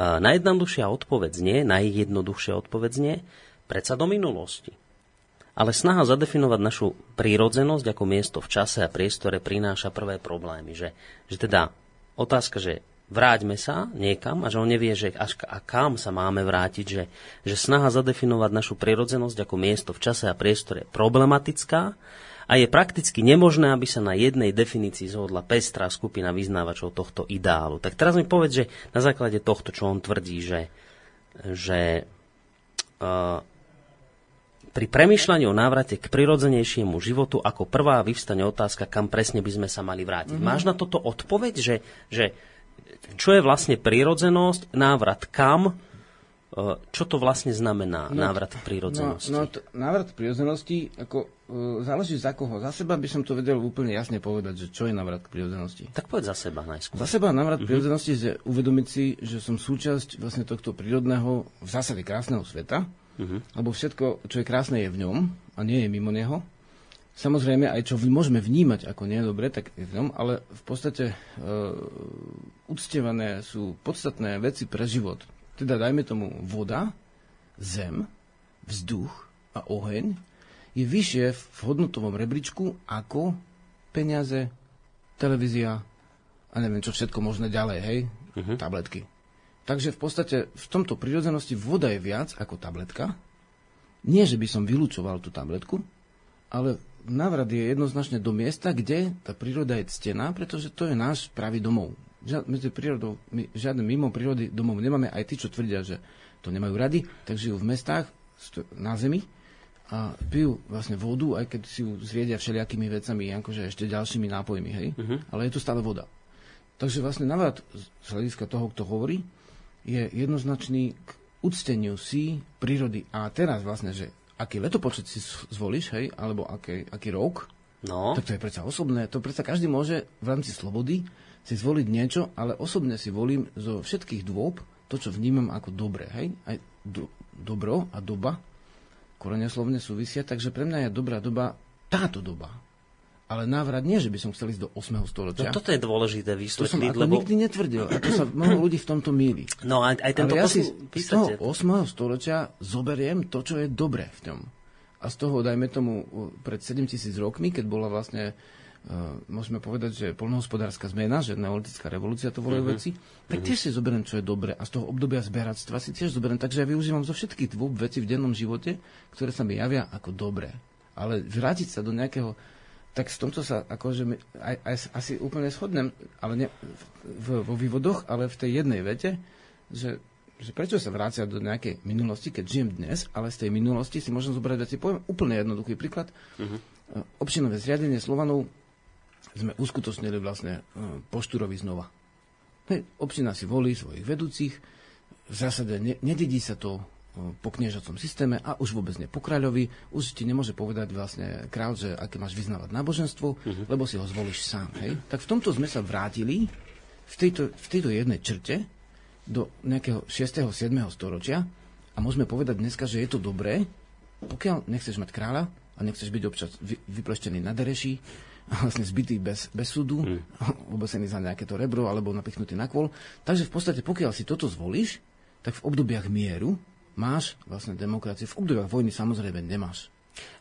Najjednoduchšia odpoveď nie, najjednoduchšia odpoveď predsa do minulosti. Ale snaha zadefinovať našu prírodzenosť ako miesto v čase a priestore prináša prvé problémy. Že, že teda otázka, že vráťme sa niekam a že on nevie, že až a kam sa máme vrátiť, že, že snaha zadefinovať našu prírodzenosť ako miesto v čase a priestore je problematická a je prakticky nemožné, aby sa na jednej definícii zhodla pestrá skupina vyznávačov tohto ideálu. Tak teraz mi povedz, že na základe tohto, čo on tvrdí, že, že uh, pri premyšľaní o návrate k prirodzenejšiemu životu ako prvá vyvstane otázka, kam presne by sme sa mali vrátiť. Mm-hmm. Máš na toto odpoveď, že, že čo je vlastne prirodzenosť, návrat kam, e, čo to vlastne znamená no, návrat k prírodzenosti? No, no to, návrat k prírodzenosti, ako, uh, záleží za koho. Za seba by som to vedel úplne jasne povedať, že čo je návrat k prírodzenosti. Tak povedz za seba najskôr. Za seba návrat k uh-huh. prírodzenosti je uvedomiť si, že som súčasť vlastne tohto prírodného, v zásade krásneho sveta, Uh-huh. Lebo všetko, čo je krásne, je v ňom a nie je mimo neho. Samozrejme, aj čo môžeme vnímať ako nie dobre, tak je v ňom, ale v podstate e, uctievané sú podstatné veci pre život. Teda dajme tomu voda, zem, vzduch a oheň je vyššie v hodnotovom rebríčku ako peniaze, televízia a neviem čo všetko možné ďalej, hej, uh-huh. tabletky. Takže v podstate v tomto prírodzenosti voda je viac ako tabletka. Nie, že by som vylúčoval tú tabletku, ale návrat je jednoznačne do miesta, kde tá príroda je ctená, pretože to je náš pravý domov. Medzi prírodou, my žiadne mimo prírody domov nemáme. Aj tí, čo tvrdia, že to nemajú rady, tak žijú v mestách, na zemi a pijú vlastne vodu, aj keď si ju zriedia všelijakými vecami, akože ešte ďalšími nápojmi, hej? Uh-huh. Ale je to stále voda. Takže vlastne návrat z hľadiska toho, kto hovorí, je jednoznačný k ucteniu si prírody. A teraz vlastne, že aký letopočet si zvolíš, hej, alebo aký, aký rok, no. tak to je predsa osobné. To predsa každý môže v rámci slobody si zvoliť niečo, ale osobne si volím zo všetkých dôb to, čo vnímam ako dobré. Hej? Aj do, dobro a doba koreneslovne súvisia, takže pre mňa je dobrá doba táto doba. Ale návrat nie, že by som chcel ísť do 8. storočia. No toto je dôležité vysvetliť. To som ako lebo... nikdy netvrdil. A to sa mnoho ľudí v tomto míli. No aj, aj tento Ale ja si z toho 8. storočia zoberiem to, čo je dobré v tom. A z toho, dajme tomu, pred 7000 rokmi, keď bola vlastne Uh, môžeme povedať, že polnohospodárska zmena, že neolitická revolúcia to volajú uh-huh. veci, tak uh-huh. tiež si zoberiem, čo je dobre. A z toho obdobia zberatstva si tiež zoberiem. Takže ja využívam zo všetkých dvoch vecí v dennom živote, ktoré sa mi javia ako dobré. Ale vrátiť sa do nejakého tak v tomto sa akože aj, aj, asi úplne shodnem, ale ne, v, vo vývodoch, ale v tej jednej vete, že, že prečo sa vrácia do nejakej minulosti, keď žijem dnes, ale z tej minulosti si môžem zobrať veci. Poviem úplne jednoduchý príklad. Uh-huh. Občinové zriadenie Slovanov sme uskutočnili vlastne uh, poštúrovi znova. Hej, občina si volí svojich vedúcich, v zásade ne, nededí sa to po kniežacom systéme a už vôbec nie po kráľovi. Už ti nemôže povedať vlastne kráľ, že aké máš vyznávať náboženstvo, uh-huh. lebo si ho zvolíš sám. Hej? Tak v tomto sme sa vrátili v tejto, v tejto jednej črte do nejakého 6. 7. storočia a môžeme povedať dneska, že je to dobré, pokiaľ nechceš mať kráľa a nechceš byť občas vy, vypleštený na dereši, vlastne zbytý bez, bez súdu, mm. *laughs* obesený za nejaké to rebro alebo napichnutý na kvôl. Takže v podstate, pokiaľ si toto zvolíš, tak v obdobiach mieru máš vlastne demokraciu. V obdobiach vojny samozrejme nemáš.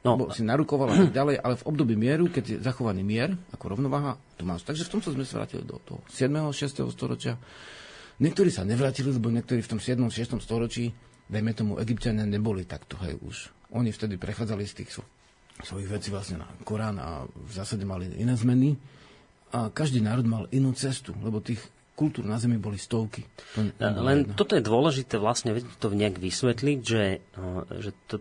No, Bo si narukoval a tak ďalej, ale v období mieru, keď je zachovaný mier ako rovnováha, to máš. Takže v tomto sme sa vrátili do toho 7. 6. storočia. Niektorí sa nevrátili, lebo niektorí v tom 7. 6. storočí, dajme tomu, Egyptiania neboli takto, hej, už. Oni vtedy prechádzali z tých svojich vecí vlastne na Korán a v zásade mali iné zmeny. A každý národ mal inú cestu, lebo tých kultúr na Zemi boli stovky. To, Len jedno. toto je dôležité vlastne to nejak vysvetliť, že, že to,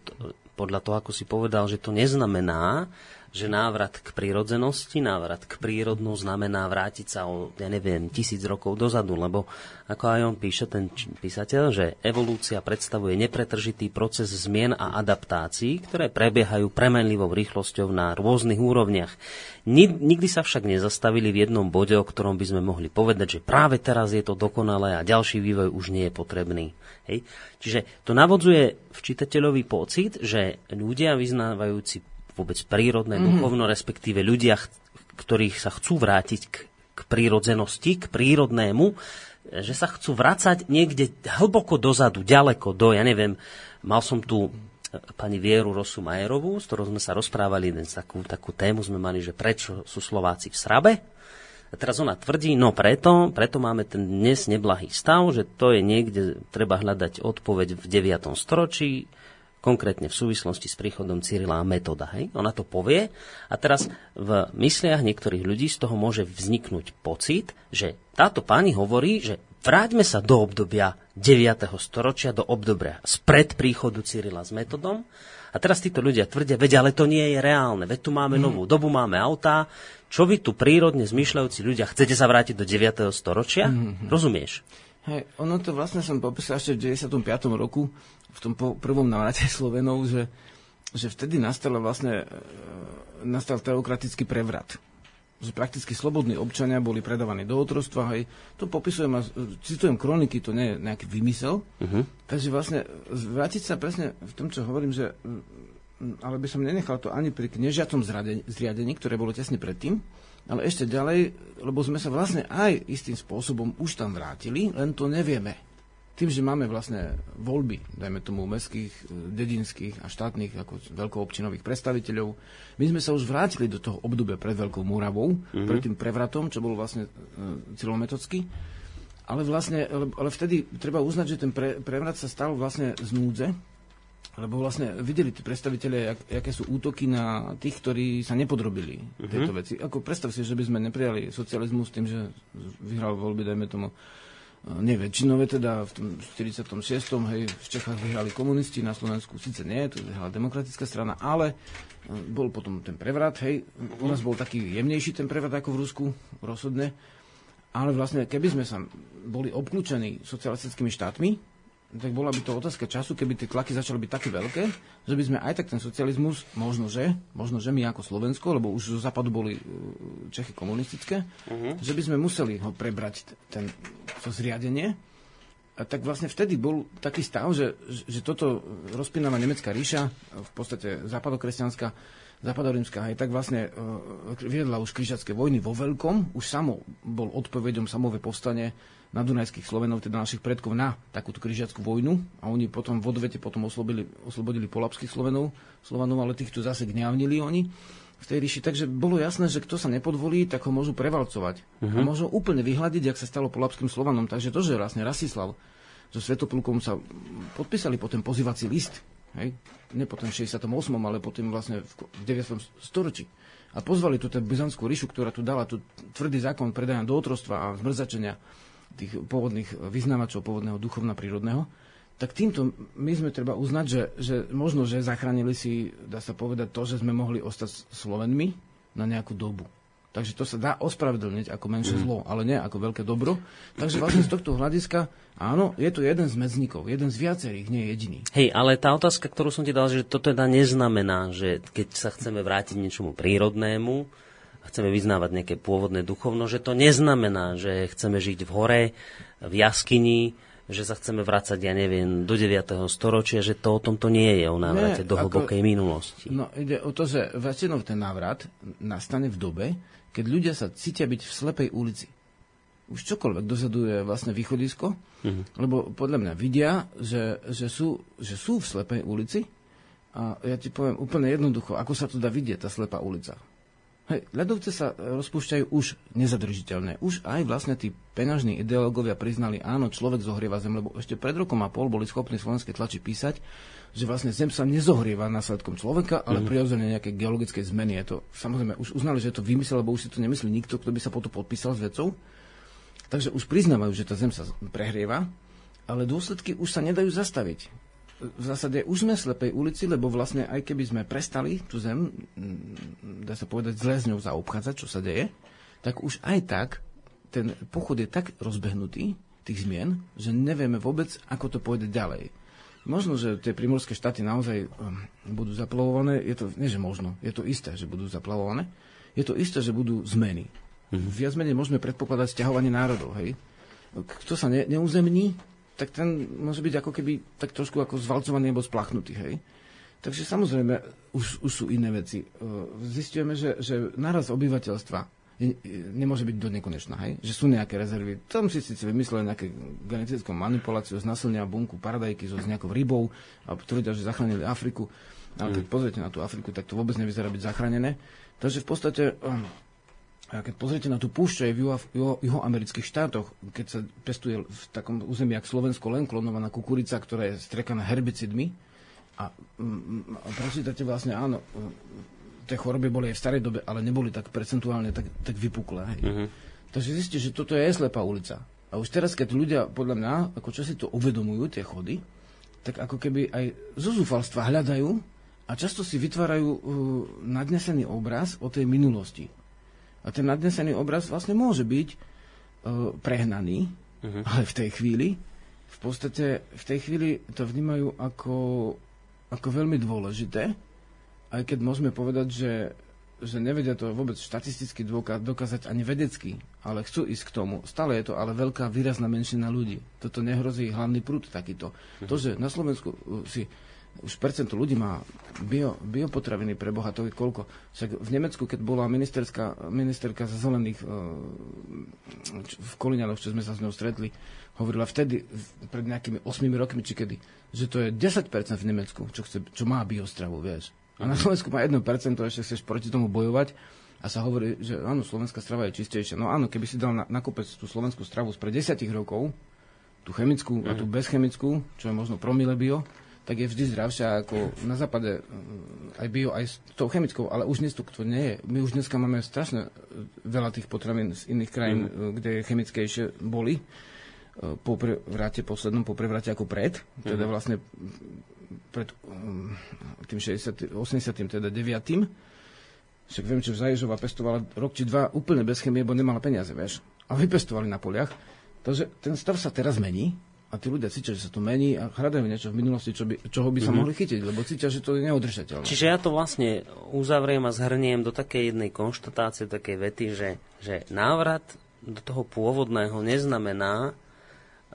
podľa toho, ako si povedal, že to neznamená, že návrat k prírodzenosti, návrat k prírodnú znamená vrátiť sa o, ja neviem, tisíc rokov dozadu, lebo ako aj on píše, ten písateľ, že evolúcia predstavuje nepretržitý proces zmien a adaptácií, ktoré prebiehajú premenlivou rýchlosťou na rôznych úrovniach. Nikdy sa však nezastavili v jednom bode, o ktorom by sme mohli povedať, že práve teraz je to dokonalé a ďalší vývoj už nie je potrebný. Hej? Čiže to navodzuje v čitateľovi pocit, že ľudia vyznávajúci vôbec prírodné, mm. duchovno, respektíve ľudia, ktorých sa chcú vrátiť k, k prírodzenosti, k prírodnému, že sa chcú vrácať niekde hlboko dozadu, ďaleko do, ja neviem, mal som tu e, pani Vieru Rosu Majerovú, s ktorou sme sa rozprávali, takú, takú tému sme mali, že prečo sú Slováci v Srabe. A teraz ona tvrdí, no preto, preto máme ten dnes neblahý stav, že to je niekde, treba hľadať odpoveď v 9. storočí, konkrétne v súvislosti s príchodom Cyrila a metoda. Hej? Ona to povie a teraz v mysliach niektorých ľudí z toho môže vzniknúť pocit, že táto pani hovorí, že vráťme sa do obdobia 9. storočia, do obdobia spred príchodu Cyrila s metodom a teraz títo ľudia tvrdia, veď ale to nie je reálne, veď tu máme mm. novú dobu, máme autá, čo vy tu prírodne zmyšľajúci ľudia, chcete sa vrátiť do 9. storočia? Mm-hmm. Rozumieš? Hej, ono to vlastne som popísal ešte v 95. roku, v tom prvom návrate *laughs* Slovenov, že, že vtedy nastal vlastne e, nastal teokratický prevrat. Že prakticky slobodní občania boli predávaní do otrostva. Hej. To popisujem a citujem kroniky, to nie je nejaký vymysel. Uh-huh. Takže vlastne vrátiť sa presne v tom, čo hovorím, že ale by som nenechal to ani pri kniežiacom zriadení, ktoré bolo tesne predtým, ale ešte ďalej, lebo sme sa vlastne aj istým spôsobom už tam vrátili, len to nevieme. Tým, že máme vlastne voľby, dajme tomu mestských, dedinských a štátnych ako veľkoobčinových predstaviteľov, my sme sa už vrátili do toho obdobia pred Veľkou Múravou, mm-hmm. pred tým prevratom, čo bol vlastne e, cieľometocký. Ale vlastne, ale vtedy treba uznať, že ten pre, prevrat sa stal vlastne z núdze, lebo vlastne videli tí predstaviteľe, jak, aké sú útoky na tých, ktorí sa nepodrobili uh-huh. tejto veci. Ako predstav si, že by sme neprijali socializmus tým, že vyhral voľby, dajme tomu, e, nie väčšinové, teda v tom 46. hej, v Čechách vyhrali komunisti, na Slovensku síce nie, to vyhrala demokratická strana, ale e, bol potom ten prevrat, hej, u nás bol taký jemnejší ten prevrat ako v Rusku, rozhodne, ale vlastne keby sme sa boli obklúčení socialistickými štátmi, tak bola by to otázka času, keby tie tlaky začali byť také veľké, že by sme aj tak ten socializmus, možno že, možno že my ako Slovensko, lebo už zo západu boli uh, Čechy komunistické, uh-huh. že by sme museli ho prebrať ten, to zriadenie. A tak vlastne vtedy bol taký stav, že, že toto rozpínava nemecká ríša, v podstate západokresťanská, západorímska, aj tak vlastne uh, viedla už križacké vojny vo veľkom, už samo bol odpovedom samové povstanie na Dunajských Slovenov, teda našich predkov, na takúto križiackú vojnu a oni potom v odvete potom oslobodili, oslobodili polapských Slovenov, Slovanov, ale týchto zase gňavnili oni v tej ríši. Takže bolo jasné, že kto sa nepodvolí, tak ho môžu prevalcovať. Uh-huh. A mhm. môžu úplne vyhľadiť, ak sa stalo polapským Slovanom. Takže to, že vlastne Rasislav so Svetoplukom sa podpísali potom pozývací list, hej? ne po tom 68., ale potom vlastne v 9. storočí. A pozvali tú byzantskú ríšu, ktorá tu dala tu tvrdý zákon predania do otrostva a zmrzačenia tých pôvodných vyznávačov pôvodného duchovna prírodného, tak týmto my sme treba uznať, že, že možno, že zachránili si, dá sa povedať, to, že sme mohli ostať Slovenmi na nejakú dobu. Takže to sa dá ospravedlniť ako menšie zlo, ale nie ako veľké dobro. Takže vlastne z tohto hľadiska, áno, je to jeden z medzníkov, jeden z viacerých, nie jediný. Hej, ale tá otázka, ktorú som ti dal, že toto teda neznamená, že keď sa chceme vrátiť niečomu prírodnému, chceme vyznávať nejaké pôvodné duchovno, že to neznamená, že chceme žiť v hore, v jaskyni, že sa chceme vrácať, ja neviem, do 9. storočia, že to o tom to nie je, o návrate nie, do hlbokej ako, minulosti. No ide o to, že väčšinou ten návrat nastane v dobe, keď ľudia sa cítia byť v slepej ulici. už čokoľvek dozaduje vlastne východisko, mm-hmm. lebo podľa mňa vidia, že, že, sú, že sú v slepej ulici a ja ti poviem úplne jednoducho, ako sa tu dá vidieť tá slepá ulica. Hej, ľadovce sa rozpúšťajú už nezadržiteľné. Už aj vlastne tí peňažní ideológovia priznali, áno, človek zohrieva zem, lebo ešte pred rokom a pol boli schopní slovenské tlači písať, že vlastne zem sa nezohrieva následkom človeka, ale mm. prirodzene nejaké geologické zmeny. Je to, samozrejme, už uznali, že je to vymysel, lebo už si to nemyslí nikto, kto by sa potom podpísal s vecou. Takže už priznávajú, že tá zem sa prehrieva, ale dôsledky už sa nedajú zastaviť v zásade už sme v slepej ulici, lebo vlastne aj keby sme prestali tú zem, mm, dá sa povedať, zle s ňou zaobchádzať, čo sa deje, tak už aj tak ten pochod je tak rozbehnutý, tých zmien, že nevieme vôbec, ako to pôjde ďalej. Možno, že tie primorské štáty naozaj um, budú zaplavované, je to, nie že možno, je to isté, že budú zaplavované, je to isté, že budú zmeny. Mm-hmm. Viac menej môžeme predpokladať stiahovanie národov, hej. Kto sa ne, neuzemní, tak ten môže byť ako keby tak trošku ako zvalcovaný alebo splachnutý, hej. Takže samozrejme, už, už sú iné veci. Zistujeme, že, že naraz obyvateľstva je, nemôže byť do nekonečná, hej? Že sú nejaké rezervy. Tam si síce vymysleli nejaké genetickú manipuláciu, znasilnia bunku paradajky so s nejakou rybou a tvrdia, že zachránili Afriku. Ale keď pozriete na tú Afriku, tak to vôbec nevyzerá byť zachránené. Takže v podstate a keď pozriete na tú púšťu aj v juho, juho, juhoamerických štátoch, keď sa pestuje v takom území, ako Slovensko, len klonovaná kukurica, ktorá je strekaná herbicidmi, a, mm, a prečítate vlastne, áno, mm, tie choroby boli aj v starej dobe, ale neboli tak percentuálne tak, tak vypuklé. Hej. Uh-huh. Takže zistíte, že toto je slepá ulica. A už teraz, keď ľudia, podľa mňa, ako čo si to uvedomujú, tie chody, tak ako keby aj zo zúfalstva hľadajú a často si vytvárajú uh, nadnesený obraz o tej minulosti. A ten nadnesený obraz vlastne môže byť uh, prehnaný, uh-huh. ale v tej chvíli, v podstate v tej chvíli to vnímajú ako, ako veľmi dôležité, aj keď môžeme povedať, že, že nevedia to vôbec štatisticky dokázať ani vedecky, ale chcú ísť k tomu. Stále je to ale veľká výrazná menšina ľudí. Toto nehrozí hlavný prúd takýto. Uh-huh. To, že na Slovensku uh, si už percento ľudí má bio, biopotraviny pre Boha, to je koľko. Však v Nemecku, keď bola ministerka, ministerka za zelených e, v Kolinianoch, čo sme sa s ňou stretli, hovorila vtedy, pred nejakými 8 rokmi, či kedy, že to je 10% v Nemecku, čo, chce, čo má biostravu, vieš. A na Slovensku má 1%, ešte chceš proti tomu bojovať a sa hovorí, že áno, slovenská strava je čistejšia. No áno, keby si dal na, nakúpec tú slovenskú stravu spred 10 rokov, tú chemickú a tú mhm. bezchemickú, čo je možno promile bio, tak je vždy zdravšia ako na západe mm, aj bio, aj s tou chemickou, ale už dnes to, to nie je. My už dneska máme strašne e, veľa tých potravín z iných krajín, mm. kde chemickejšie boli e, po prevrate poslednom, po prevrate ako pred, teda mhm. vlastne pred um, tým 60, 80, teda 9. Však viem, že Zaježova pestovala rok či dva úplne bez chemie, bo nemala peniaze, vieš. A vypestovali na poliach. Takže ten stav sa teraz mení a tí ľudia cítia, že sa to mení a hľadajú niečo v minulosti, čo by, čoho by sa mm-hmm. mohli chytiť, lebo cítia, že to je neudržateľné. Čiže ja to vlastne uzavriem a zhrniem do takej jednej konštatácie, takej vety, že, že návrat do toho pôvodného neznamená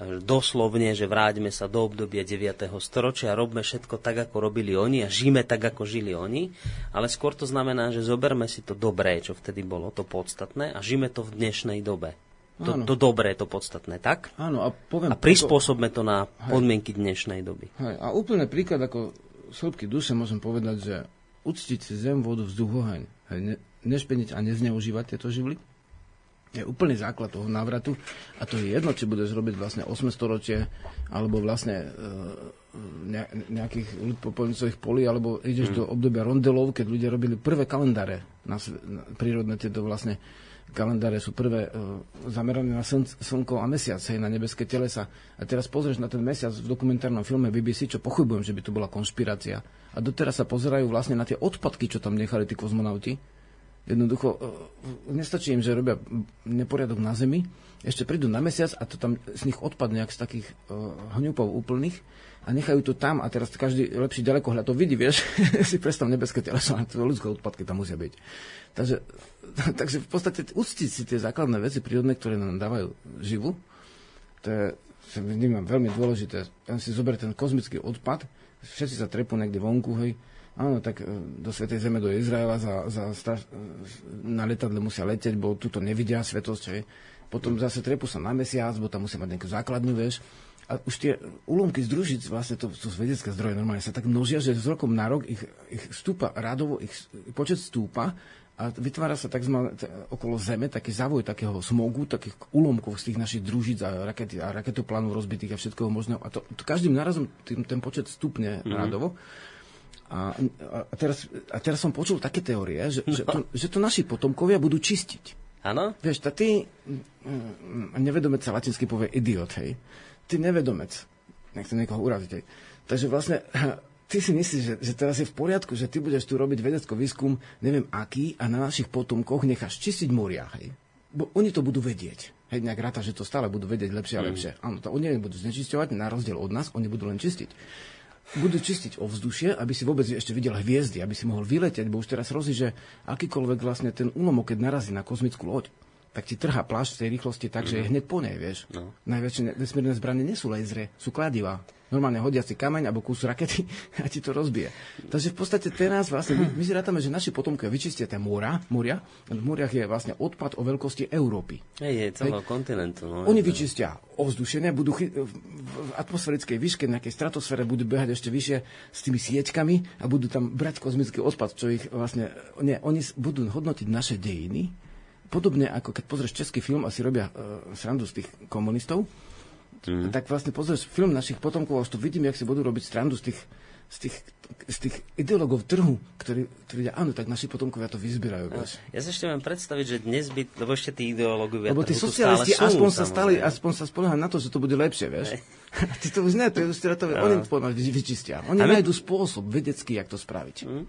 e, doslovne, že vráťme sa do obdobia 9. storočia, robme všetko tak, ako robili oni a žijeme tak, ako žili oni, ale skôr to znamená, že zoberme si to dobré, čo vtedy bolo, to podstatné a žijeme to v dnešnej dobe. To, to dobré, to podstatné, tak? Áno, a poviem... A prispôsobme to na podmienky hej. dnešnej doby. Hej, a úplne príklad ako sĺbky duše môžem povedať, že uctiť si zem, vodu, vzduch, oheň, hej, ne, nešpeniť a nezneužívať tieto živly, je úplný základ toho návratu a to je jedno, či budeš robiť vlastne 8 storočie alebo vlastne e, nejakých ľudpopolnicových polí, alebo ideš mm. do obdobia rondelov, keď ľudia robili prvé kalendáre na, na prírodné tieto vlastne kalendáre sú prvé uh, zamerané na sln- slnko a mesiac, hej, na nebeské telesa. A teraz pozrieš na ten mesiac v dokumentárnom filme BBC, čo pochybujem, že by to bola konšpirácia. A doteraz sa pozerajú vlastne na tie odpadky, čo tam nechali tí kozmonauti. Jednoducho, uh, nestačí im, že robia neporiadok na Zemi, ešte prídu na mesiac a to tam z nich odpadne, jak z takých uh, hňupov úplných a nechajú to tam a teraz každý lepší ďalekohľad to vidí, vieš, *laughs* si predstav nebeské teleso, a to ľudské odpadky tam musia byť. Takže *laughs* takže v podstate uctiť si tie základné veci prírodné, ktoré nám dávajú živu, to je, vnímam veľmi dôležité. Ja si zober ten kozmický odpad, všetci sa trepú niekde vonku, hej, áno, tak e, do Svetej Zeme, do Izraela za, za straš, na letadle musia leteť, bo tuto nevidia svetosť, hej. potom zase trepú sa na mesiac, bo tam musia mať nejakú základňu, vieš. A už tie úlomky z družic, vlastne to sú vedecké zdroje normálne, sa tak množia, že z rokom na rok ich, ich stúpa radovo, ich počet stúpa a vytvára sa tak okolo Zeme taký zavoj takého smogu, takých úlomkov z tých našich družíc a, rakety, a raketoplánov rozbitých a všetkého možného. A to, to každým narazom tým, ten počet stupne mm-hmm. radovo. A, a, teraz, a teraz som počul také teórie, že, no. že, to, že to naši potomkovia budú čistiť. Áno? Vieš, tá ty, mm, nevedomec sa latinsky povie idiot, hej ty nevedomec. Nechcem niekoho uraziť. Aj. Takže vlastne ty si myslíš, že, že teraz je v poriadku, že ty budeš tu robiť vedecký výskum, neviem aký, a na našich potomkoch necháš čistiť moria, hej? Bo oni to budú vedieť. Hej, nejak ráta, že to stále budú vedieť lepšie a mm. lepšie. Áno, to oni nebudú znečisťovať, na rozdiel od nás, oni budú len čistiť. Budú čistiť ovzdušie, aby si vôbec ešte videl hviezdy, aby si mohol vyletieť, bo už teraz hrozí, že akýkoľvek vlastne ten úlomok, keď narazí na kozmickú loď, tak ti trhá plášť v tej rýchlosti tak, že je mhm. hneď po nej, vieš. No. Najväčšie vesmírne zbranie nie sú lasery, sú kladiva. Normálne hodia si kameň alebo kus rakety *laughs* a ti to rozbije. Takže v podstate teraz vlastne my, my si rátame, že naši potomkovia vyčistia tie mora, moria. V moriach je vlastne odpad o veľkosti Európy. Hej, je celého Hej. kontinentu. No, Oni vyčistia ovzdušie, budú chy- v atmosférickej výške, nejakej stratosfére budú behať ešte vyššie s tými sieťkami a budú tam brať kozmický odpad, čo ich vlastne... Nie, oni budú hodnotiť naše dejiny podobne ako keď pozrieš český film a si robia uh, srandu z tých komunistov, mm. tak vlastne pozrieš film našich potomkov a už to vidím, jak si budú robiť srandu z tých, z tých, z tých ideológov trhu, ktorí, ktorí áno, tak naši potomkovia to vyzbierajú. No, ja sa ešte viem predstaviť, že dnes by, lebo ešte tí ideológovia Lebo tí socialisti sú, aspoň, sa stali, aspoň sa spoliehajú na to, že to bude lepšie, vieš. *laughs* Ty to už ne, to je už to, no. oni vyčistia. Oni my... nájdú spôsob vedecký, jak to spraviť. Mm.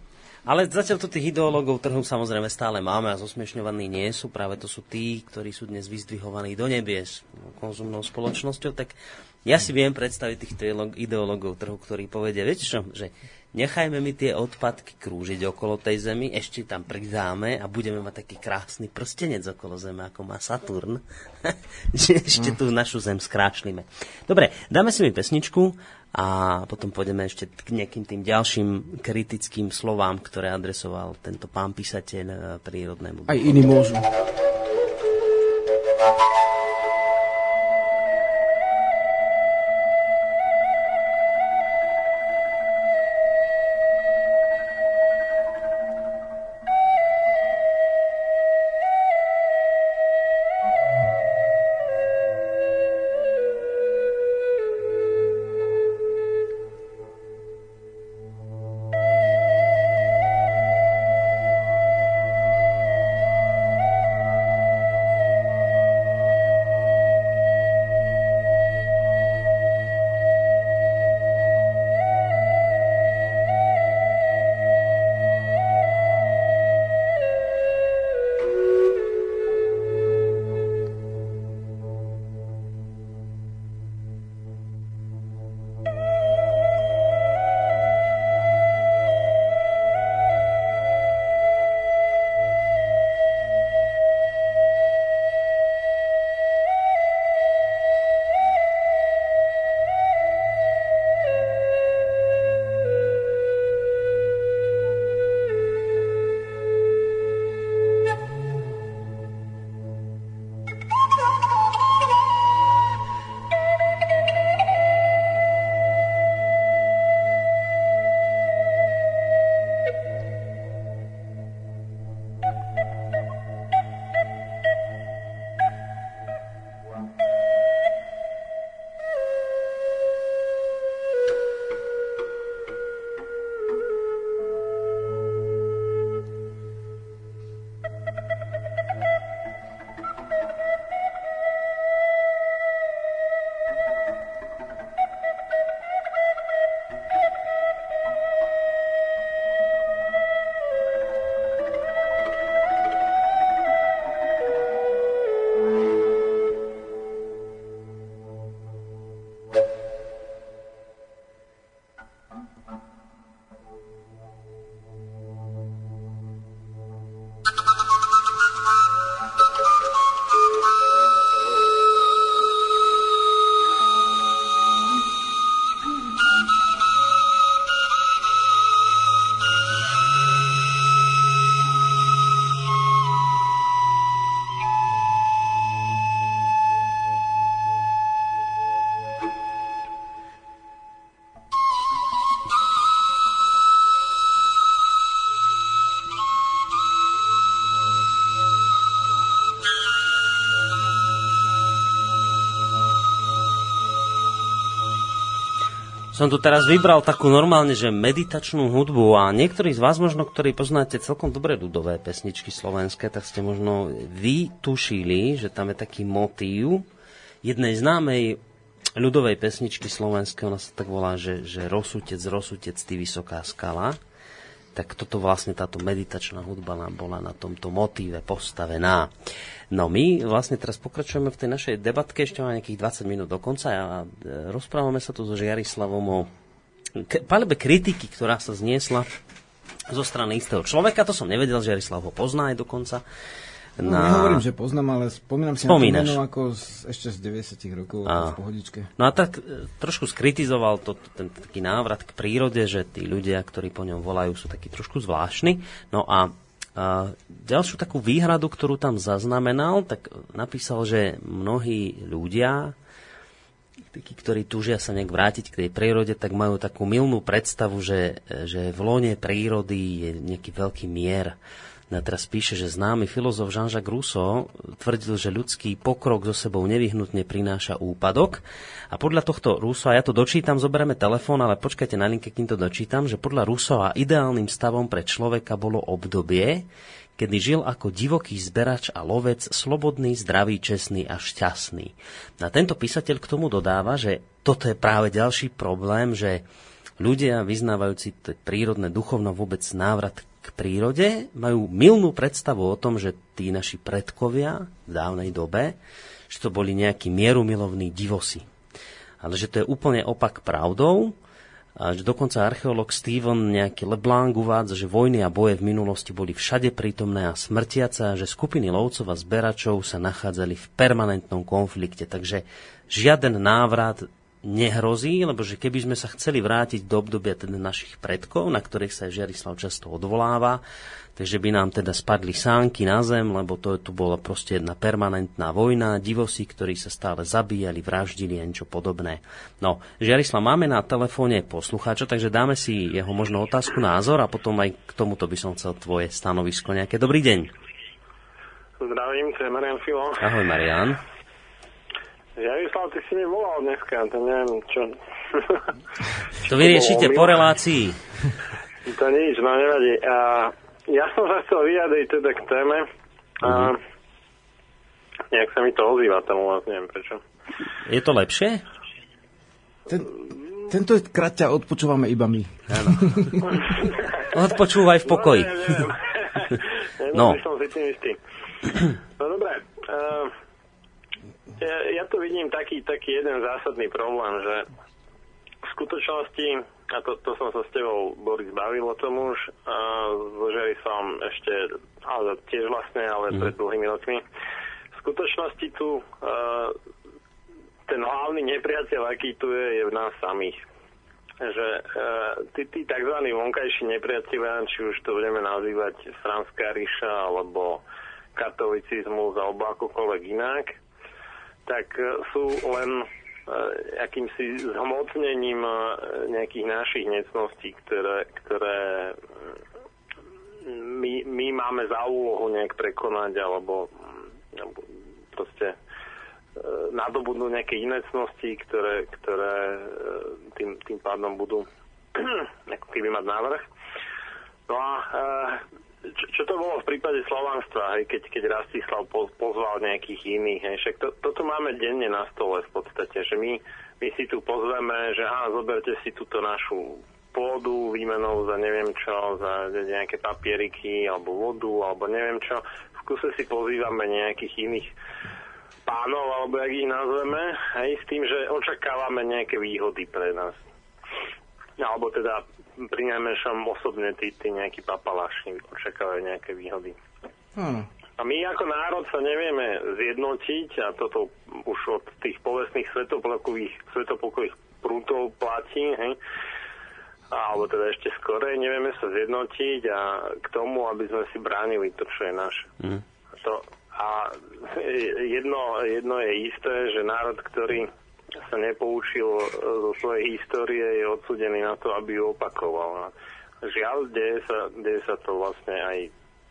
Ale zatiaľ to tých ideológov trhu samozrejme stále máme a zosmiešňovaní nie sú. Práve to sú tí, ktorí sú dnes vyzdvihovaní do nebies konzumnou spoločnosťou. Tak ja si viem predstaviť tých ideológov trhu, ktorí povedia, viete čo, že nechajme mi tie odpadky krúžiť okolo tej Zemi, ešte tam pridáme a budeme mať taký krásny prstenec okolo Zeme, ako má Saturn. *laughs* ešte tú našu Zem skrášlime. Dobre, dáme si mi pesničku a potom pôjdeme ešte k nejakým tým ďalším kritickým slovám, ktoré adresoval tento pán písateľ eh, prírodnému. Aj iní môžu. Som tu teraz vybral takú normálne, že meditačnú hudbu a niektorí z vás možno, ktorí poznáte celkom dobre ľudové pesničky slovenské, tak ste možno vytušili, že tam je taký motív jednej známej ľudovej pesničky slovenskej, ona sa tak volá, že, že Rosutec, Rosutec, ty vysoká skala. Tak toto vlastne táto meditačná hudba nám bola na tomto motíve postavená. No my vlastne teraz pokračujeme v tej našej debatke, ešte máme nejakých 20 minút do konca a e, rozprávame sa tu so Žiarislavom o palebe kritiky, ktorá sa zniesla zo strany istého človeka. To som nevedel, že Jarislav ho pozná aj dokonca. No, na... Nehovorím, že poznám, ale spomínam si Spomínaš. na to ako z, ešte z 90 rokov a. v pohodičke. No a tak e, trošku skritizoval to, ten taký návrat k prírode, že tí ľudia, ktorí po ňom volajú, sú takí trošku zvláštni. No a a ďalšiu takú výhradu, ktorú tam zaznamenal, tak napísal, že mnohí ľudia, takí, ktorí túžia sa nejak vrátiť k tej prírode, tak majú takú milnú predstavu, že, že v lone prírody je nejaký veľký mier. A teraz píše, že známy filozof Jean-Jacques Rousseau tvrdil, že ľudský pokrok so sebou nevyhnutne prináša úpadok. A podľa tohto Rousseau, ja to dočítam, zoberieme telefón, ale počkajte na linke, kým to dočítam, že podľa Rousseau ideálnym stavom pre človeka bolo obdobie, kedy žil ako divoký zberač a lovec, slobodný, zdravý, čestný a šťastný. A tento písateľ k tomu dodáva, že toto je práve ďalší problém, že ľudia vyznávajúci prírodné duchovno vôbec návrat k prírode, majú milnú predstavu o tom, že tí naši predkovia v dávnej dobe, že to boli nejakí mierumilovní divosi. Ale že to je úplne opak pravdou, a že dokonca archeológ Steven nejaký Leblanc uvádza, že vojny a boje v minulosti boli všade prítomné a smrtiace a že skupiny lovcov a zberačov sa nachádzali v permanentnom konflikte. Takže žiaden návrat nehrozí, lebo že keby sme sa chceli vrátiť do obdobia teda našich predkov, na ktorých sa Žiarislav často odvoláva, takže by nám teda spadli sánky na zem, lebo to tu bola proste jedna permanentná vojna, divosi, ktorí sa stále zabíjali, vraždili a niečo podobné. No, Žiarislav, máme na telefóne poslucháča, takže dáme si jeho možno otázku, názor a potom aj k tomuto by som chcel tvoje stanovisko nejaké. Dobrý deň. Zdravím, to je Marian Filo. Ahoj, Marian. Jaroslav, ty si mi volal dneska, to neviem, čo... *laughs* to vyriešite po relácii. *laughs* To nič, no nevadí. A ja som sa chcel vyjadriť teda k téme. A uh-huh. nejak sa mi to ozýva tam u vás, neviem prečo. Je to lepšie? Ten, tento krát ťa odpočúvame iba my. Áno. *laughs* Odpočúvaj v pokoji. No, neviem, no. som si tým istý. No dobre. Uh, ja, ja tu vidím taký, taký jeden zásadný problém, že v skutočnosti, a to, to som sa s tebou, Boris, bavil o tom už, zložili som ešte, ale tiež vlastne, ale mm. pred dlhými rokmi. V skutočnosti tu uh, ten hlavný nepriateľ, aký tu je, je v nás samých. Že uh, tí, tí tzv. vonkajší nepriateľia, či už to budeme nazývať Franská ríša, alebo katolicizmus, alebo akokoľvek inak, tak e, sú len e, akýmsi zhmotnením e, nejakých našich necností, ktoré, ktoré my, my máme za úlohu nejak prekonať alebo, alebo proste nadobudnú nejaké iné cnosti, ktoré, ktoré tým, tým pádom budú *clears throat* ako keby mať návrh. No a čo, čo to bolo v prípade slovanstva, hej, keď, keď Rastislav pozval nejakých iných, hej, však to, toto máme denne na stole v podstate, že my, my si tu pozveme, že á, zoberte si túto našu pôdu výmenou za neviem čo, za nejaké papieriky alebo vodu alebo neviem čo. V kuse si pozývame nejakých iných pánov, alebo jak ich nazveme, hej, s tým, že očakávame nejaké výhody pre nás. Alebo teda pri najmenšom osobne tí, tí nejakí papalášni očakávajú nejaké výhody. Hmm. A my ako národ sa nevieme zjednotiť a toto už od tých povestných svetopokových, svetopokových prútov platí, hej? alebo teda ešte skorej, nevieme sa zjednotiť a k tomu, aby sme si bránili to, čo je naše. Mm. To, a jedno, jedno je isté, že národ, ktorý sa nepoučil e, zo svojej histórie, je odsudený na to, aby ju opakoval. Žiaľ, deje sa, deje sa to vlastne aj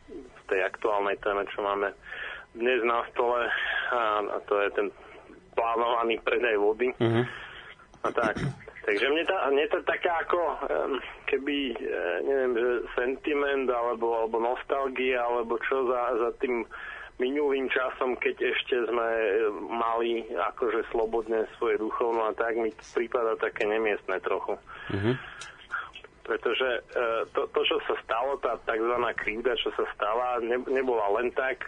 v tej aktuálnej téme, čo máme dnes na stole, a, a to je ten plánovaný predaj vody. Mm-hmm. A tak. Takže mne, tá, mne to taká ako keby, e, neviem, že sentiment alebo, alebo nostalgia, alebo čo za, za tým minulým časom, keď ešte sme e, mali akože slobodne svoje duchovno a tak mi prípada také nemiestne trochu. Mm-hmm. Pretože e, to, to, čo sa stalo, tá tzv. krivda, čo sa stala, ne, nebola len tak,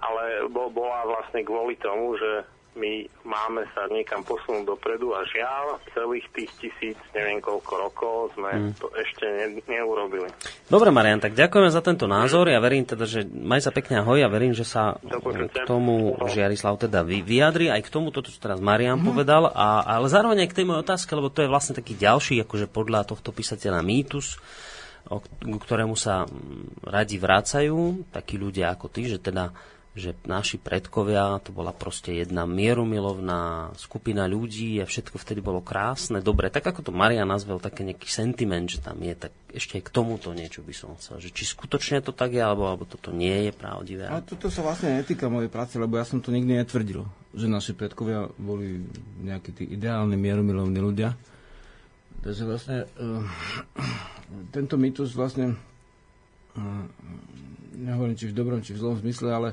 ale bola vlastne kvôli tomu, že my máme sa niekam posunúť dopredu a žiaľ, celých tých tisíc, neviem koľko rokov sme hmm. to ešte ne, neurobili. Dobre, Marian, tak ďakujeme za tento názor. Ja verím teda, že maj sa pekne ahoj a verím, že sa k tomu Žiarislav teda vyjadri, aj k tomu, toto, čo teraz Marian hmm. povedal, a, ale zároveň aj k tej mojej otázke, lebo to je vlastne taký ďalší, akože podľa tohto písateľa mýtus, k ktorému sa radi vracajú takí ľudia ako ty, že teda že naši predkovia, to bola proste jedna mierumilovná skupina ľudí a všetko vtedy bolo krásne, dobre, tak ako to Maria nazvel, také nejaký sentiment, že tam je, tak ešte aj k tomuto niečo by som chcel, že či skutočne to tak je, alebo, alebo toto nie je pravdivé. Ale toto sa vlastne netýka mojej práce, lebo ja som to nikdy netvrdil, že naši predkovia boli nejakí tí ideálni mierumilovní ľudia. Takže vlastne uh, tento mýtus vlastne uh, nehovorím či v dobrom, či v zlom zmysle, ale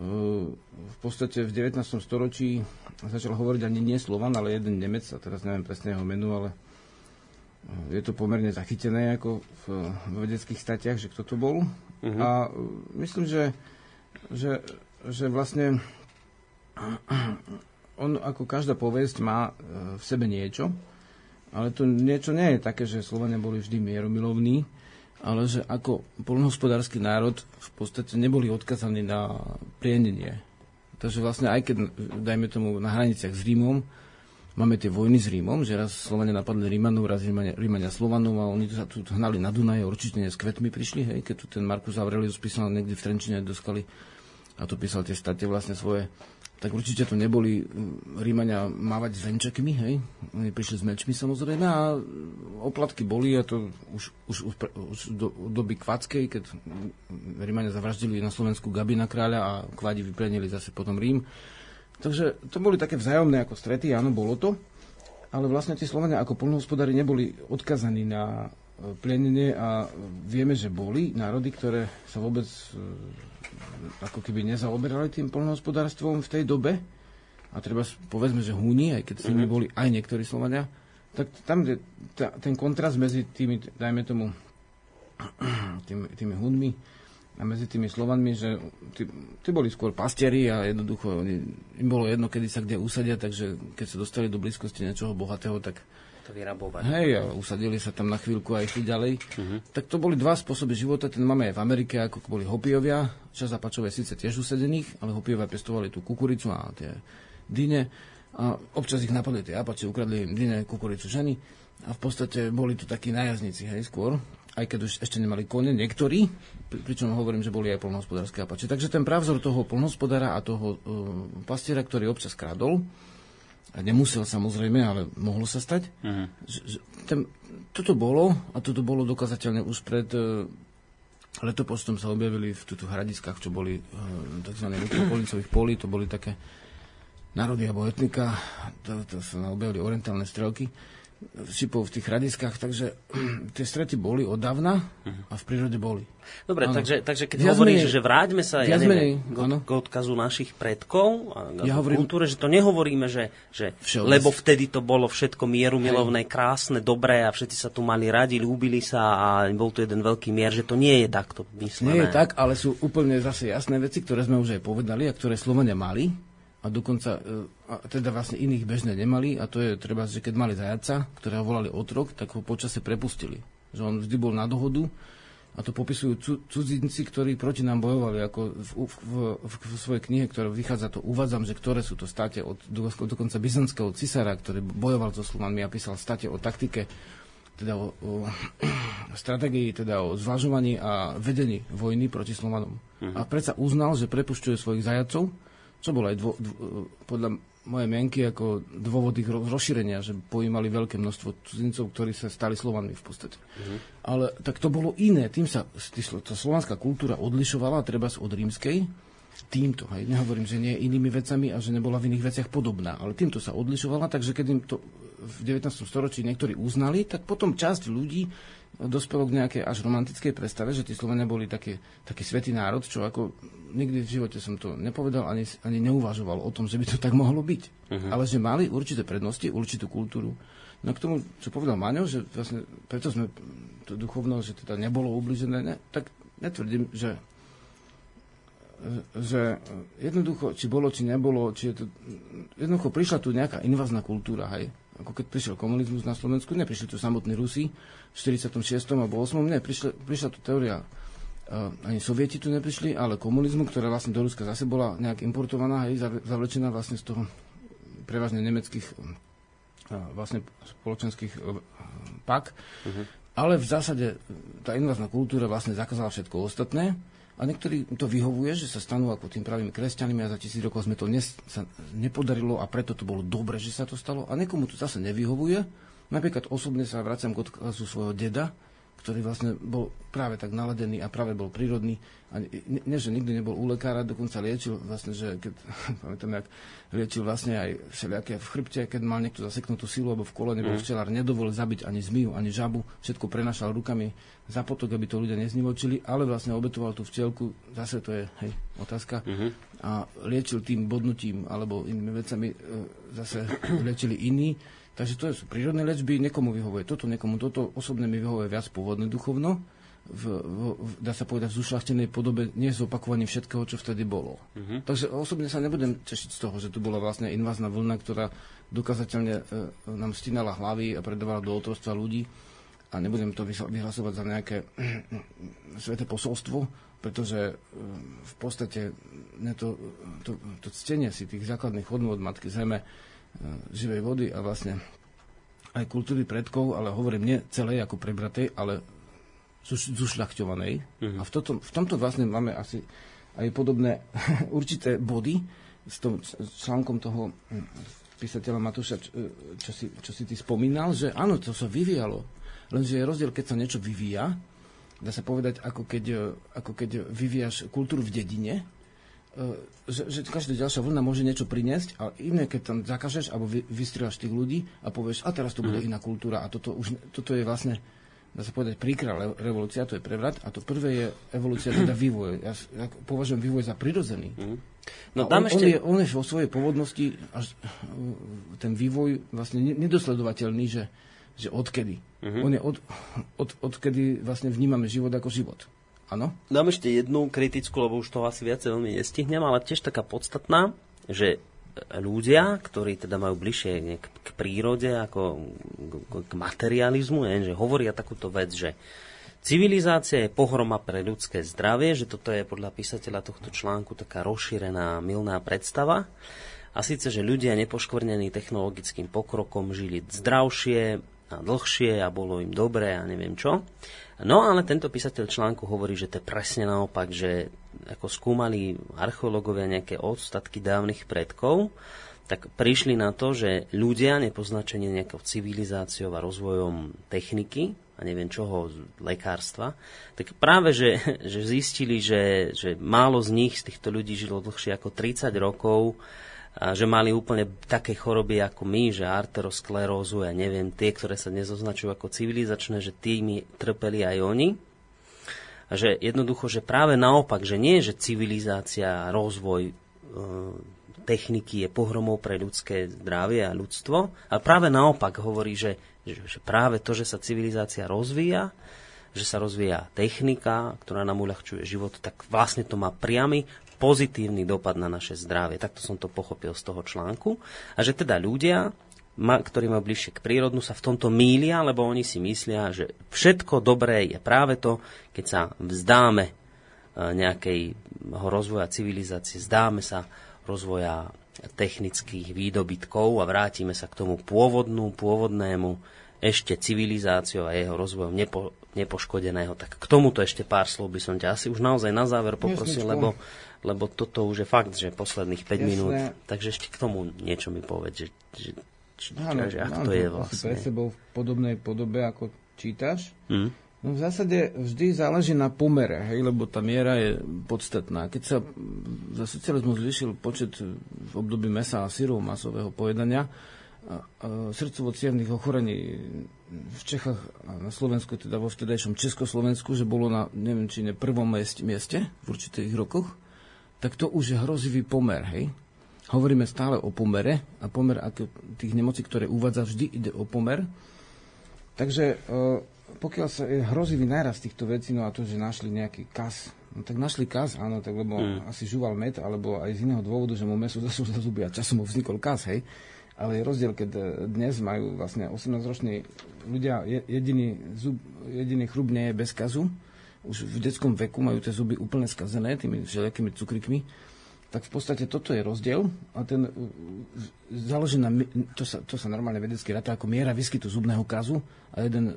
v podstate v 19. storočí začal hovoriť ani nie Slovan, ale jeden Nemec, a teraz neviem presne jeho menu, ale je to pomerne zachytené ako v, v vedeckých statiach, že kto to bol. Uh-huh. A myslím, že, že, že vlastne on ako každá povesť má e, v sebe niečo, ale to niečo nie je také, že Slovania boli vždy mieromilovní, ale že ako polnohospodársky národ v podstate neboli odkazaní na plienenie. Takže vlastne aj keď, dajme tomu, na hraniciach s Rímom, máme tie vojny s Rímom, že raz Slovania napadli Rímanov, raz Rímania, Rímania Slovanov a oni sa tu hnali na Dunaje, určite nie s kvetmi prišli, hej, keď tu ten Markus Aurelius písal niekde v Trenčine do skaly a to písal tie state vlastne svoje tak určite to neboli mm, Rímania mávať s venčekmi, hej? Oni prišli s mečmi samozrejme a oplatky boli a to už, už, už, už do doby Kvackej, keď Rímania zavraždili na Slovensku Gabina kráľa a Kvadi vyplenili zase potom Rím. Takže to boli také vzájomné ako strety, áno, bolo to. Ale vlastne tí Slovania ako polnohospodári neboli odkazaní na e, plenenie a vieme, že boli národy, ktoré sa vôbec e, ako keby nezaoberali tým polnohospodárstvom v tej dobe, a treba povedzme, že Húni, aj keď s nimi mhm. boli aj niektorí Slovania, tak tam ta, ten kontrast medzi tými, dajme tomu, *clears throat* tými, tými Hunmi a medzi tými Slovanmi, že tí, tí boli skôr pastieri a jednoducho im bolo jedno, kedy sa kde usadia, takže keď sa dostali do blízkosti niečoho bohatého, tak to vyrabovať. Hej, a usadili sa tam na chvíľku a išli ďalej. Uh-huh. Tak to boli dva spôsoby života, ten máme aj v Amerike, ako boli hopiovia, čas zapačové síce tiež usedených, ale hopiovia pestovali tú kukuricu a tie dyne. A občas ich napadli tie apače, ukradli im dyne, kukuricu ženy. A v podstate boli to takí najazníci, hej, skôr aj keď už ešte nemali kone, niektorí, pričom hovorím, že boli aj polnohospodárske apače. Takže ten pravzor toho polnohospodára a toho uh, pastiera, ktorý občas kradol, a nemusel samozrejme, ale mohlo sa stať. Uh-huh. Ten, toto bolo, a toto bolo dokazateľné už pred uh, letopostom sa objavili v túto hradiskách, čo boli uh, tzv. metropolicových polí, to boli také národy alebo etnika, to, to sa objavili orientálne strelky sypov v tých hradiskách, takže *clears throat* tie strety boli od dávna a v prírode boli. Dobre, takže, takže keď viac hovoríš, menej, že vráťme sa ja neviem, menej, k, k odkazu našich predkov a ja hovorím, kultúre, že to nehovoríme, že, že lebo vtedy to bolo všetko mieru milovné, krásne, dobré a všetci sa tu mali radi, ľúbili sa a bol tu jeden veľký mier, že to nie je takto myslené. Nie je tak, ale sú úplne zase jasné veci, ktoré sme už aj povedali a ktoré Slovania mali a dokonca e, a teda vlastne iných bežne nemali a to je treba, že keď mali zajaca, ktorého volali otrok, tak ho počase prepustili. Že on vždy bol na dohodu a to popisujú cudzinci, ktorí proti nám bojovali, ako v, v, v, v, svojej knihe, ktorá vychádza, to uvádzam, že ktoré sú to state od dokonca byzantského cisára, ktorý bojoval so Slovanmi a písal state o taktike, teda o, o *clears throat* stratégii, teda o zvažovaní a vedení vojny proti Slovanom. Uh-huh. A predsa uznal, že prepušťuje svojich zajacov, čo bolo aj dvo, dvo, podľa moje mienky ako dôvod ich rozšírenia, že pojímali veľké množstvo cudzincov, ktorí sa stali Slovanmi v podstate. Mm-hmm. Ale tak to bolo iné. Tým sa tá slovanská kultúra odlišovala treba od rímskej, týmto. Hej. Nehovorím, že nie inými vecami a že nebola v iných veciach podobná, ale týmto sa odlišovala, takže keď im to v 19. storočí niektorí uznali, tak potom časť ľudí dospelo k nejakej až romantickej predstave, že tí Slovania boli také, taký svetý národ, čo ako nikdy v živote som to nepovedal, ani, ani neuvažoval o tom, že by to tak mohlo byť. Uh-huh. Ale že mali určité prednosti, určitú kultúru. No k tomu, čo povedal Maňo, že vlastne preto sme to duchovno, že teda nebolo ubližené, ne, tak netvrdím, že že jednoducho, či bolo, či nebolo, či je to, jednoducho prišla tu nejaká invazná kultúra, hej. Ako keď prišiel komunizmus na Slovensku, neprišli tu samotní Rusi v 46. alebo 8. Ne, prišla, prišla tu teória Uh, ani sovieti tu neprišli, ale komunizmu, ktorá vlastne do Ruska zase bola nejak importovaná, hej, zavlečená vlastne z toho prevažne nemeckých uh, vlastne spoločenských uh, pak. Uh-huh. Ale v zásade tá invazná kultúra vlastne zakázala všetko ostatné a niektorí to vyhovuje, že sa stanú ako tým pravými kresťanmi a za tisíc rokov sme to nes, sa nepodarilo a preto to bolo dobre, že sa to stalo. A niekomu to zase nevyhovuje. Napríklad osobne sa vraciam k odkazu svojho deda, ktorý vlastne bol práve tak naladený a práve bol prírodný. A nie, nie, že nikdy nebol u lekára, dokonca liečil vlastne, že keď, *laughs* pamätám, jak liečil vlastne aj všelijaké v chrbte, keď mal niekto zaseknutú silu, alebo v kolene bol mm. včelár, nedovolil zabiť ani zmiju, ani žabu, všetko prenašal rukami za potok, aby to ľudia neznivočili, ale vlastne obetoval tú včelku, zase to je hej, otázka, mm-hmm. a liečil tým bodnutím alebo inými vecami, e, zase liečili iní Takže to sú prírodné liečby, niekomu vyhovuje toto, niekomu toto, osobne mi vyhovuje viac pôvodné duchovno, v, v, dá sa povedať, v zušľachtenej podobe, nie z opakovaním všetkého, čo vtedy bolo. Uh-huh. Takže osobne sa nebudem tešiť z toho, že tu bola vlastne invázna vlna, ktorá dokazateľne e, nám stínala hlavy a predávala do otrostva ľudí a nebudem to vyhlasovať za nejaké *clears throat* sveté posolstvo, pretože e, v podstate to, to, to ctenie si tých základných hodnôt Matky Zeme živej vody a vlastne aj kultúry predkov, ale hovorím nie celej ako prebratej, ale zušľachťovanej. Mm-hmm. A v, toto, v tomto vlastne máme asi aj podobné *laughs* určité body s tom článkom toho hm, písateľa Matúša, čo, čo, si, čo si ty spomínal, že áno, to sa vyvíjalo. Lenže je rozdiel, keď sa niečo vyvíja, dá sa povedať, ako keď, ako keď vyvíjaš kultúru v dedine, E, že, že každá ďalšia vlna môže niečo priniesť, ale iné, keď tam zakažeš alebo vy, vystrieľaš tých ľudí a povieš, a teraz to bude mm. iná kultúra a toto, už, toto je vlastne, dá sa povedať, príkra revolúcia, to je prevrat a to prvé je evolúcia, *clears throat* teda vývoj. Ja, ja považujem vývoj za prirodzený. Mm. No, on, ešte... on, je, on je vo svojej pôvodnosti až ten vývoj vlastne nedosledovateľný, že, že odkedy. Mm-hmm. On je od, od, odkedy vlastne vnímame život ako život. Áno? Dám ešte jednu kritickú, lebo už toho asi viacej veľmi nestihnem, ale tiež taká podstatná, že ľudia, ktorí teda majú bližšie k, k prírode ako k, k materializmu, je, že hovoria takúto vec, že civilizácia je pohroma pre ľudské zdravie, že toto je podľa písateľa tohto článku taká rozšírená milná predstava. A síce, že ľudia nepoškvrnení technologickým pokrokom žili zdravšie a dlhšie a bolo im dobré a neviem čo. No ale tento písateľ článku hovorí, že to je presne naopak, že ako skúmali archeológovia nejaké odstatky dávnych predkov, tak prišli na to, že ľudia nepoznačení nejakou civilizáciou a rozvojom techniky a neviem čoho, lekárstva, tak práve, že, že zistili, že, že málo z nich, z týchto ľudí žilo dlhšie ako 30 rokov, že mali úplne také choroby ako my, že arterosklerózu, ja neviem, tie, ktoré sa nezoznačujú ako civilizačné, že tými trpeli aj oni. A že jednoducho, že práve naopak, že nie, že civilizácia, rozvoj e, techniky je pohromou pre ľudské zdravie a ľudstvo, ale práve naopak hovorí, že, že, že práve to, že sa civilizácia rozvíja, že sa rozvíja technika, ktorá nám uľahčuje život, tak vlastne to má priamy pozitívny dopad na naše zdravie. Takto som to pochopil z toho článku. A že teda ľudia, ktorí majú bližšie k prírodnu, sa v tomto mília, lebo oni si myslia, že všetko dobré je práve to, keď sa vzdáme e, nejakého rozvoja civilizácie, zdáme sa rozvoja technických výdobytkov a vrátime sa k tomu pôvodnú, pôvodnému, ešte civilizáciou a jeho rozvojom nepo, nepoškodeného. Tak k tomuto ešte pár slov by som ťa asi už naozaj na záver poprosil, lebo lebo toto už je fakt, že posledných 5 Jasné. minút. Takže ešte k tomu niečo mi povedz, že, že, Áno, že ako to je vlastne. Pre sebou v podobnej podobe, ako čítaš. Hmm. No v zásade vždy záleží na pomere, hej, lebo tá miera je podstatná. Keď sa za socializmu zvýšil počet v období mesa a syrov masového pojedania, srdcovo ochorení v Čechách a na Slovensku, teda vo vtedajšom Československu, že bolo na, neviem, či ne prvom mieste, mieste v určitých rokoch, tak to už je hrozivý pomer, hej. Hovoríme stále o pomere a pomer ako tých nemocí, ktoré uvádza, vždy ide o pomer. Takže e, pokiaľ sa je hrozivý náraz týchto vecí, no a to, že našli nejaký kas, no tak našli kas, áno, tak lebo mm. asi žúval med, alebo aj z iného dôvodu, že mu meso *laughs* zašlo za zuby a časom mu vznikol kas, hej. Ale je rozdiel, keď e, dnes majú vlastne 18-roční ľudia, jediný, zub, jediný chrub nie je bez kazu, už v detskom veku majú tie zuby úplne skazené tými všelijakými cukrikmi, tak v podstate toto je rozdiel a ten e, záleží na, to sa, to sa normálne vedecky ráta ako miera výskytu zubného kazu a jeden, e,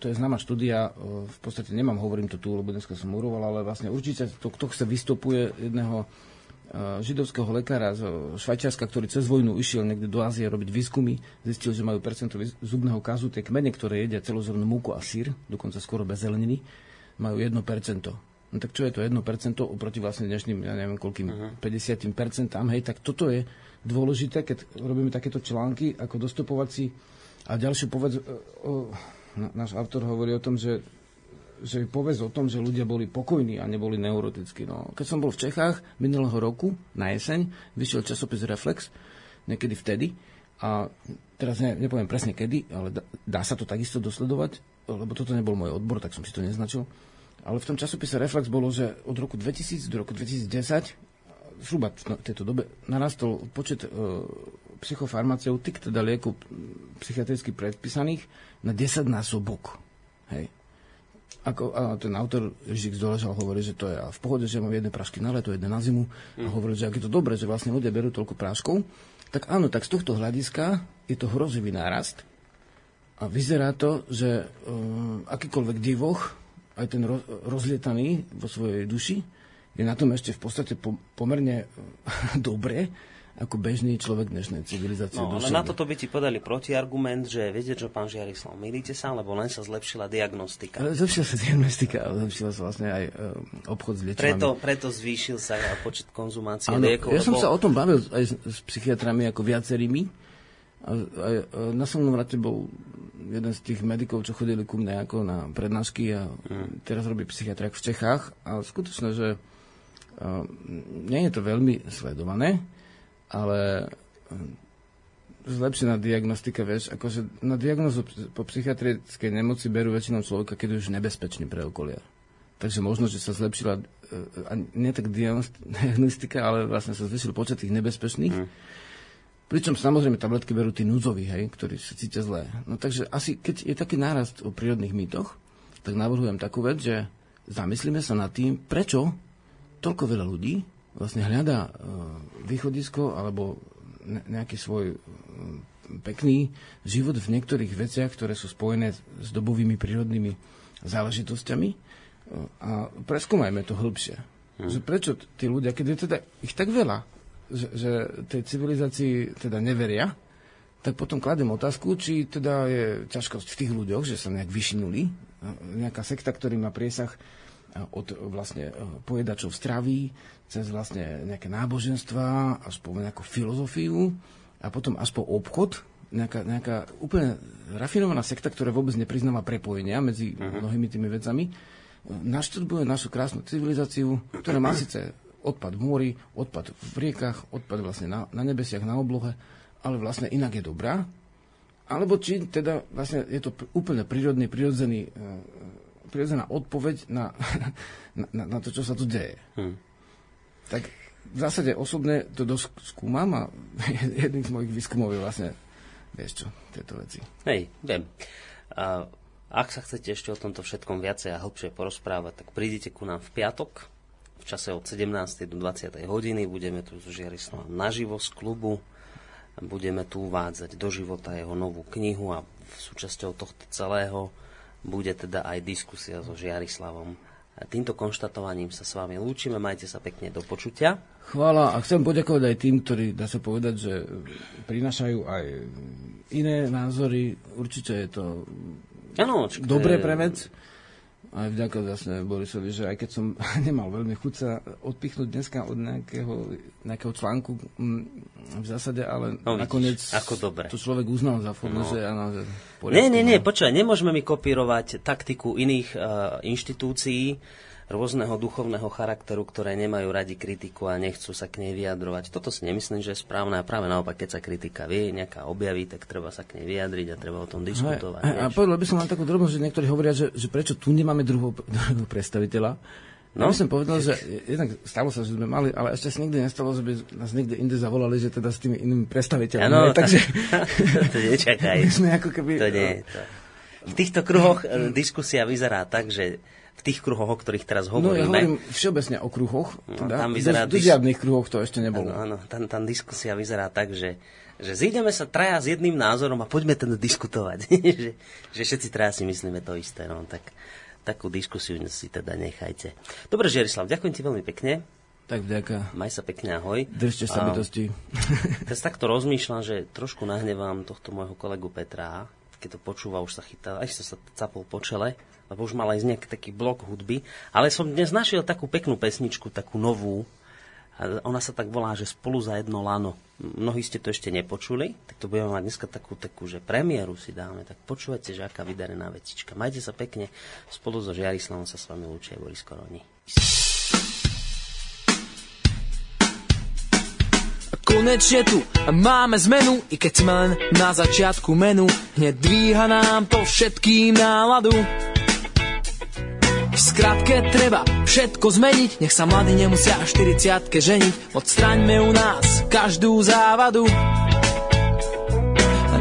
to je známa štúdia, e, v podstate nemám, hovorím to tu, lebo dneska som uroval, ale vlastne určite to, kto sa vystupuje jedného židovského lekára z Švajčiarska, ktorý cez vojnu išiel niekde do Ázie robiť výskumy, zistil, že majú percento zubného kazu, tie kmene, ktoré jedia celozrnú múku a sír, dokonca skoro bez zeleniny, majú 1%. No tak čo je to 1% oproti vlastne dnešným, ja neviem koľkým, uh-huh. 50%, hej, tak toto je dôležité, keď robíme takéto články ako dostupovací a ďalšie povedz, o, o, náš autor hovorí o tom, že že povedz o tom, že ľudia boli pokojní a neboli neurotickí. No, keď som bol v Čechách minulého roku, na jeseň, vyšiel časopis Reflex, niekedy vtedy, a teraz ne, nepoviem presne kedy, ale dá, dá sa to takisto dosledovať, lebo toto nebol môj odbor, tak som si to neznačil. Ale v tom časopise Reflex bolo, že od roku 2000 do roku 2010 zhruba v tejto dobe narastol počet e, psychofarmaceutik, teda liekov psychiatricky predpísaných, na 10 násobok. Hej. Ako, a ten autor Žik Zdoležal hovorí, že to je v pohode, že mám jedné prášky na leto, jedné na zimu. A hovorí, že ak je to dobré, že vlastne ľudia berú toľko práškov, tak áno, tak z tohto hľadiska je to hrozivý nárast. A vyzerá to, že um, akýkoľvek divoch, aj ten roz, rozlietaný vo svojej duši, je na tom ešte v podstate po, pomerne *laughs* dobre, ako bežný človek dnešnej civilizácie. No, ale na toto by ti podali protiargument, že viete čo, pán Žiarislav, milíte sa, lebo len sa zlepšila diagnostika. Zlepšila sa diagnostika, ale zlepšila sa vlastne aj uh, obchod s liečbami. Preto, preto zvýšil sa počet konzumácie ano, liekov. Ja lebo... som sa o tom bavil aj s, s psychiatrami ako viacerými, a, a, a na Solnom rate bol jeden z tých medikov, čo chodili ku mne ako na prednášky a mm. teraz robí psychiatrak v Čechách. A skutočne, že a, nie je to veľmi sledované, ale zlepšená diagnostika, vieš, akože na diagnozu po psychiatrickej nemoci berú väčšinou človeka, keď je už nebezpečný pre okolia. Takže možno, že sa zlepšila, e, a nie tak *laughs* diagnostika, ale vlastne sa zvyšil počet tých nebezpečných. Mm Pričom samozrejme tabletky berú tí núdzoví, hej, ktorí sa cítia zlé. No takže asi, keď je taký nárast o prírodných mýtoch, tak navrhujem takú vec, že zamyslíme sa nad tým, prečo toľko veľa ľudí vlastne hľadá uh, východisko alebo ne, nejaký svoj pekný život v niektorých veciach, ktoré sú spojené s dobovými prírodnými záležitosťami uh, a preskúmajme to hĺbšie. Hmm. Že prečo tí ľudia, keď je teda ich tak veľa, že, že tej civilizácii teda neveria, tak potom kladem otázku, či teda je ťažkosť v tých ľuďoch, že sa nejak vyšinuli, nejaká sekta, ktorý má priesah od vlastne e, pojedačov stravy, cez vlastne nejaké náboženstva, až po nejakú filozofiu a potom až po obchod, nejaká, nejaká úplne rafinovaná sekta, ktorá vôbec nepriznáva prepojenia medzi uh-huh. mnohými tými vecami, naštrbuje našu krásnu civilizáciu, ktorá má síce odpad v mori, odpad v riekach, odpad vlastne na, na nebesiach, na oblohe, ale vlastne inak je dobrá. Alebo či teda vlastne je to úplne prírodný, prirodzený, uh, prirodzená odpoveď *laughs* na, na, na to, čo sa tu deje. Hmm. Tak v zásade osobne to dosť skúmam a *laughs* jedným z mojich výskumov je vlastne, vieš čo, tieto veci. Hej, viem. A ak sa chcete ešte o tomto všetkom viacej a hlbšie porozprávať, tak prídite ku nám v piatok v čase od 17. do 20. hodiny. Budeme tu s Žiarislavom naživo z klubu. Budeme tu uvádzať do života jeho novú knihu a súčasťou tohto celého bude teda aj diskusia so Žiarislavom. Týmto konštatovaním sa s vami lúčime. Majte sa pekne do počutia. Chvála a chcem poďakovať aj tým, ktorí, dá sa povedať, že prinašajú aj iné názory. Určite je to ano, dobré pre vec aj vďaka vlastne Borisovi, že aj keď som *laughs* nemal veľmi chuť sa odpichnúť dneska od nejakého, nejakého článku m, mm, v zásade, ale no, nakoniec ako dobre. to človek uznal za formu, no. že áno, že Nie, nie, nie, no. počúvaj, nemôžeme mi kopírovať taktiku iných uh, inštitúcií, rôzneho duchovného charakteru, ktoré nemajú radi kritiku a nechcú sa k nej vyjadrovať. Toto si nemyslím, že je správne a práve naopak, keď sa kritika vie, nejaká objaví, tak treba sa k nej vyjadriť a treba o tom diskutovať. A, a, a povedal by som len takú drobnosť, že niektorí hovoria, že, že prečo tu nemáme druhého, *laughs* druhého predstaviteľa. No? Ja som povedal, že jednak stalo sa, že sme mali, ale ešte sa nikdy nestalo, že by nás niekde inde zavolali, že teda s tými inými predstaviteľmi. Ano, takže... *laughs* to nečakaj. *laughs* sme ako keby... To nie, to... V týchto kruhoch e, diskusia vyzerá tak, že tých kruhoch, o ktorých teraz hovoríme. No ja hovorím všeobecne o kruhoch. No, teda, tam vyzerá do, do žiadnych kruhoch to ešte nebolo. Áno, áno tam, tam diskusia vyzerá tak, že, že zídeme sa traja s jedným názorom a poďme ten diskutovať. *laughs* že, že všetci traja si myslíme to isté. No, tak takú diskusiu si teda nechajte. Dobre, Žiarislav, ďakujem ti veľmi pekne. Tak vďaka. Maj sa pekne, ahoj. Držte sa bytosti. *laughs* Teraz takto rozmýšľam, že trošku nahnevám tohto môjho kolegu Petra, keď to počúva, už sa chytá, aj sa capol po čele lebo už mal aj nejaký taký blok hudby. Ale som dnes našiel takú peknú pesničku, takú novú. Ona sa tak volá, že Spolu za jedno lano. Mnohí ste to ešte nepočuli, tak to budeme mať dneska takú, takú že premiéru si dáme. Tak počúvajte, že aká vydarená vecička. Majte sa pekne. Spolu so Žiarislavom sa s vami lúčia Boris Koroni. Konečne tu máme zmenu, i keď sme len na začiatku menu, hneď dvíha nám to všetkým náladu. V skratke treba všetko zmeniť, nech sa mladí nemusia 40 ženiť, odstraňme u nás každú závadu.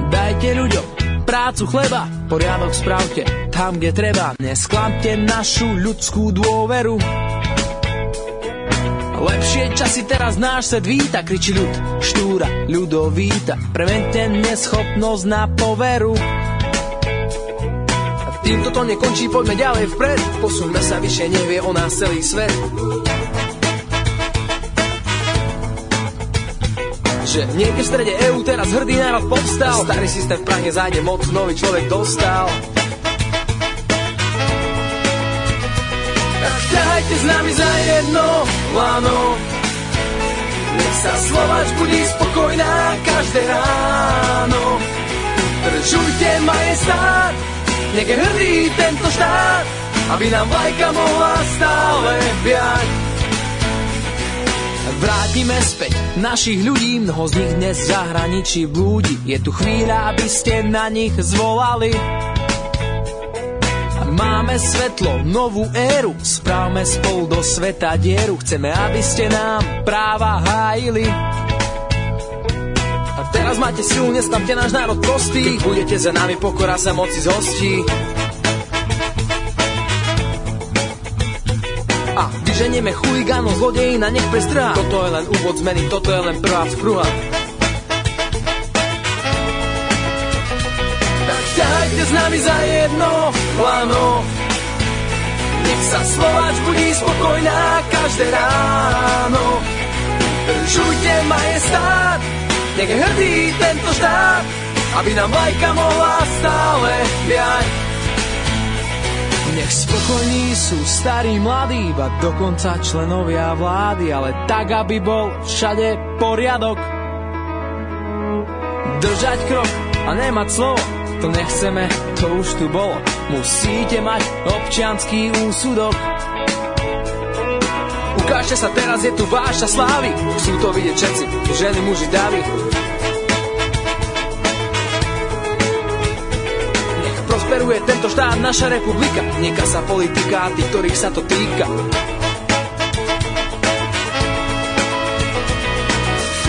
Dajte ľuďom prácu chleba, poriadok spravte tam, kde treba, nesklamte našu ľudskú dôveru. Lepšie časy teraz náš svet víta, kričí ľud, štúra, ľudovíta, premente neschopnosť na poveru. Týmto to nekončí, poďme ďalej vpred. Posuňme sa vyššie, nevie o nás celý svet. Že niekde v strede EU teraz hrdý národ povstal. Starý systém v Prahe zájde moc, nový človek dostal. Tak ťahajte s nami za jedno lano. Nech sa Slovač budí spokojná každé ráno. Držujte majestát nech je hrdý tento štát, aby nám vlajka mohla stále biať. Vrátime späť našich ľudí, mnoho z nich dnes v zahraničí blúdi. Je tu chvíľa, aby ste na nich zvolali. Máme svetlo, novú éru, správme spolu do sveta dieru. Chceme, aby ste nám práva hájili. Teraz máte silu, nestavte náš národ prostý. Keď budete za nami, pokora sa moci zhostí. A vyženieme chuligánov, zlodejí na nech prestrhá Toto je len úvod zmeny, toto je len prvá vzpruha Tak ťahajte s nami za jedno plano Nech sa Slováč budí spokojná každé ráno. Žujte majestát nech je hrdý tento štát, aby nám vlajka mohla stále viať. Nech spokojní sú starí mladí, iba dokonca členovia vlády, ale tak, aby bol všade poriadok. Držať krok a nemať slovo, to nechceme, to už tu bolo. Musíte mať občianský úsudok. Ukážte sa teraz, je tu váša slávy Chcú to vidieť všetci, ženy, muži, davy Nech prosperuje tento štát, naša republika. Nieka sa politika a ktorých sa to týka.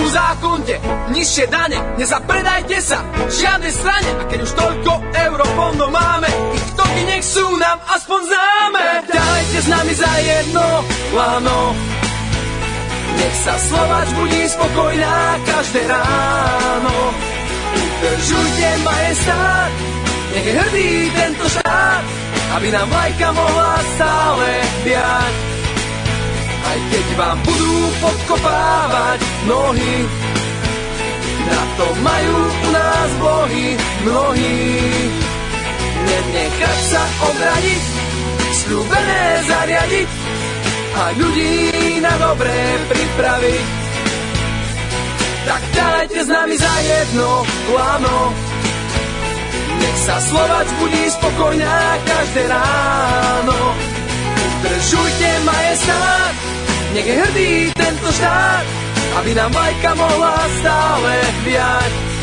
Uzákonte nižšie dane, nezapredajte sa žiadnej strane. A keď už toľko eurofondov máme, ich toky nech sú nám aspoň známe Dajte s nami za jedno lano Nech sa Slovač budí spokojná každé ráno Udržujte majestát, nech je hrdý tento štát Aby nám vlajka mohla stále biať aj keď vám budú podkopávať nohy. Na to majú u nás bohy mnohí. Nenechať sa odradiť, sľúbené zariadiť a ľudí na dobré pripraviť. Tak ďalejte s nami za jedno lano, nech sa Slovac budí spokojná každé ráno. Udržujte majestát, nech je hrdý tento štát, aby nám vlajka mohla stále viať.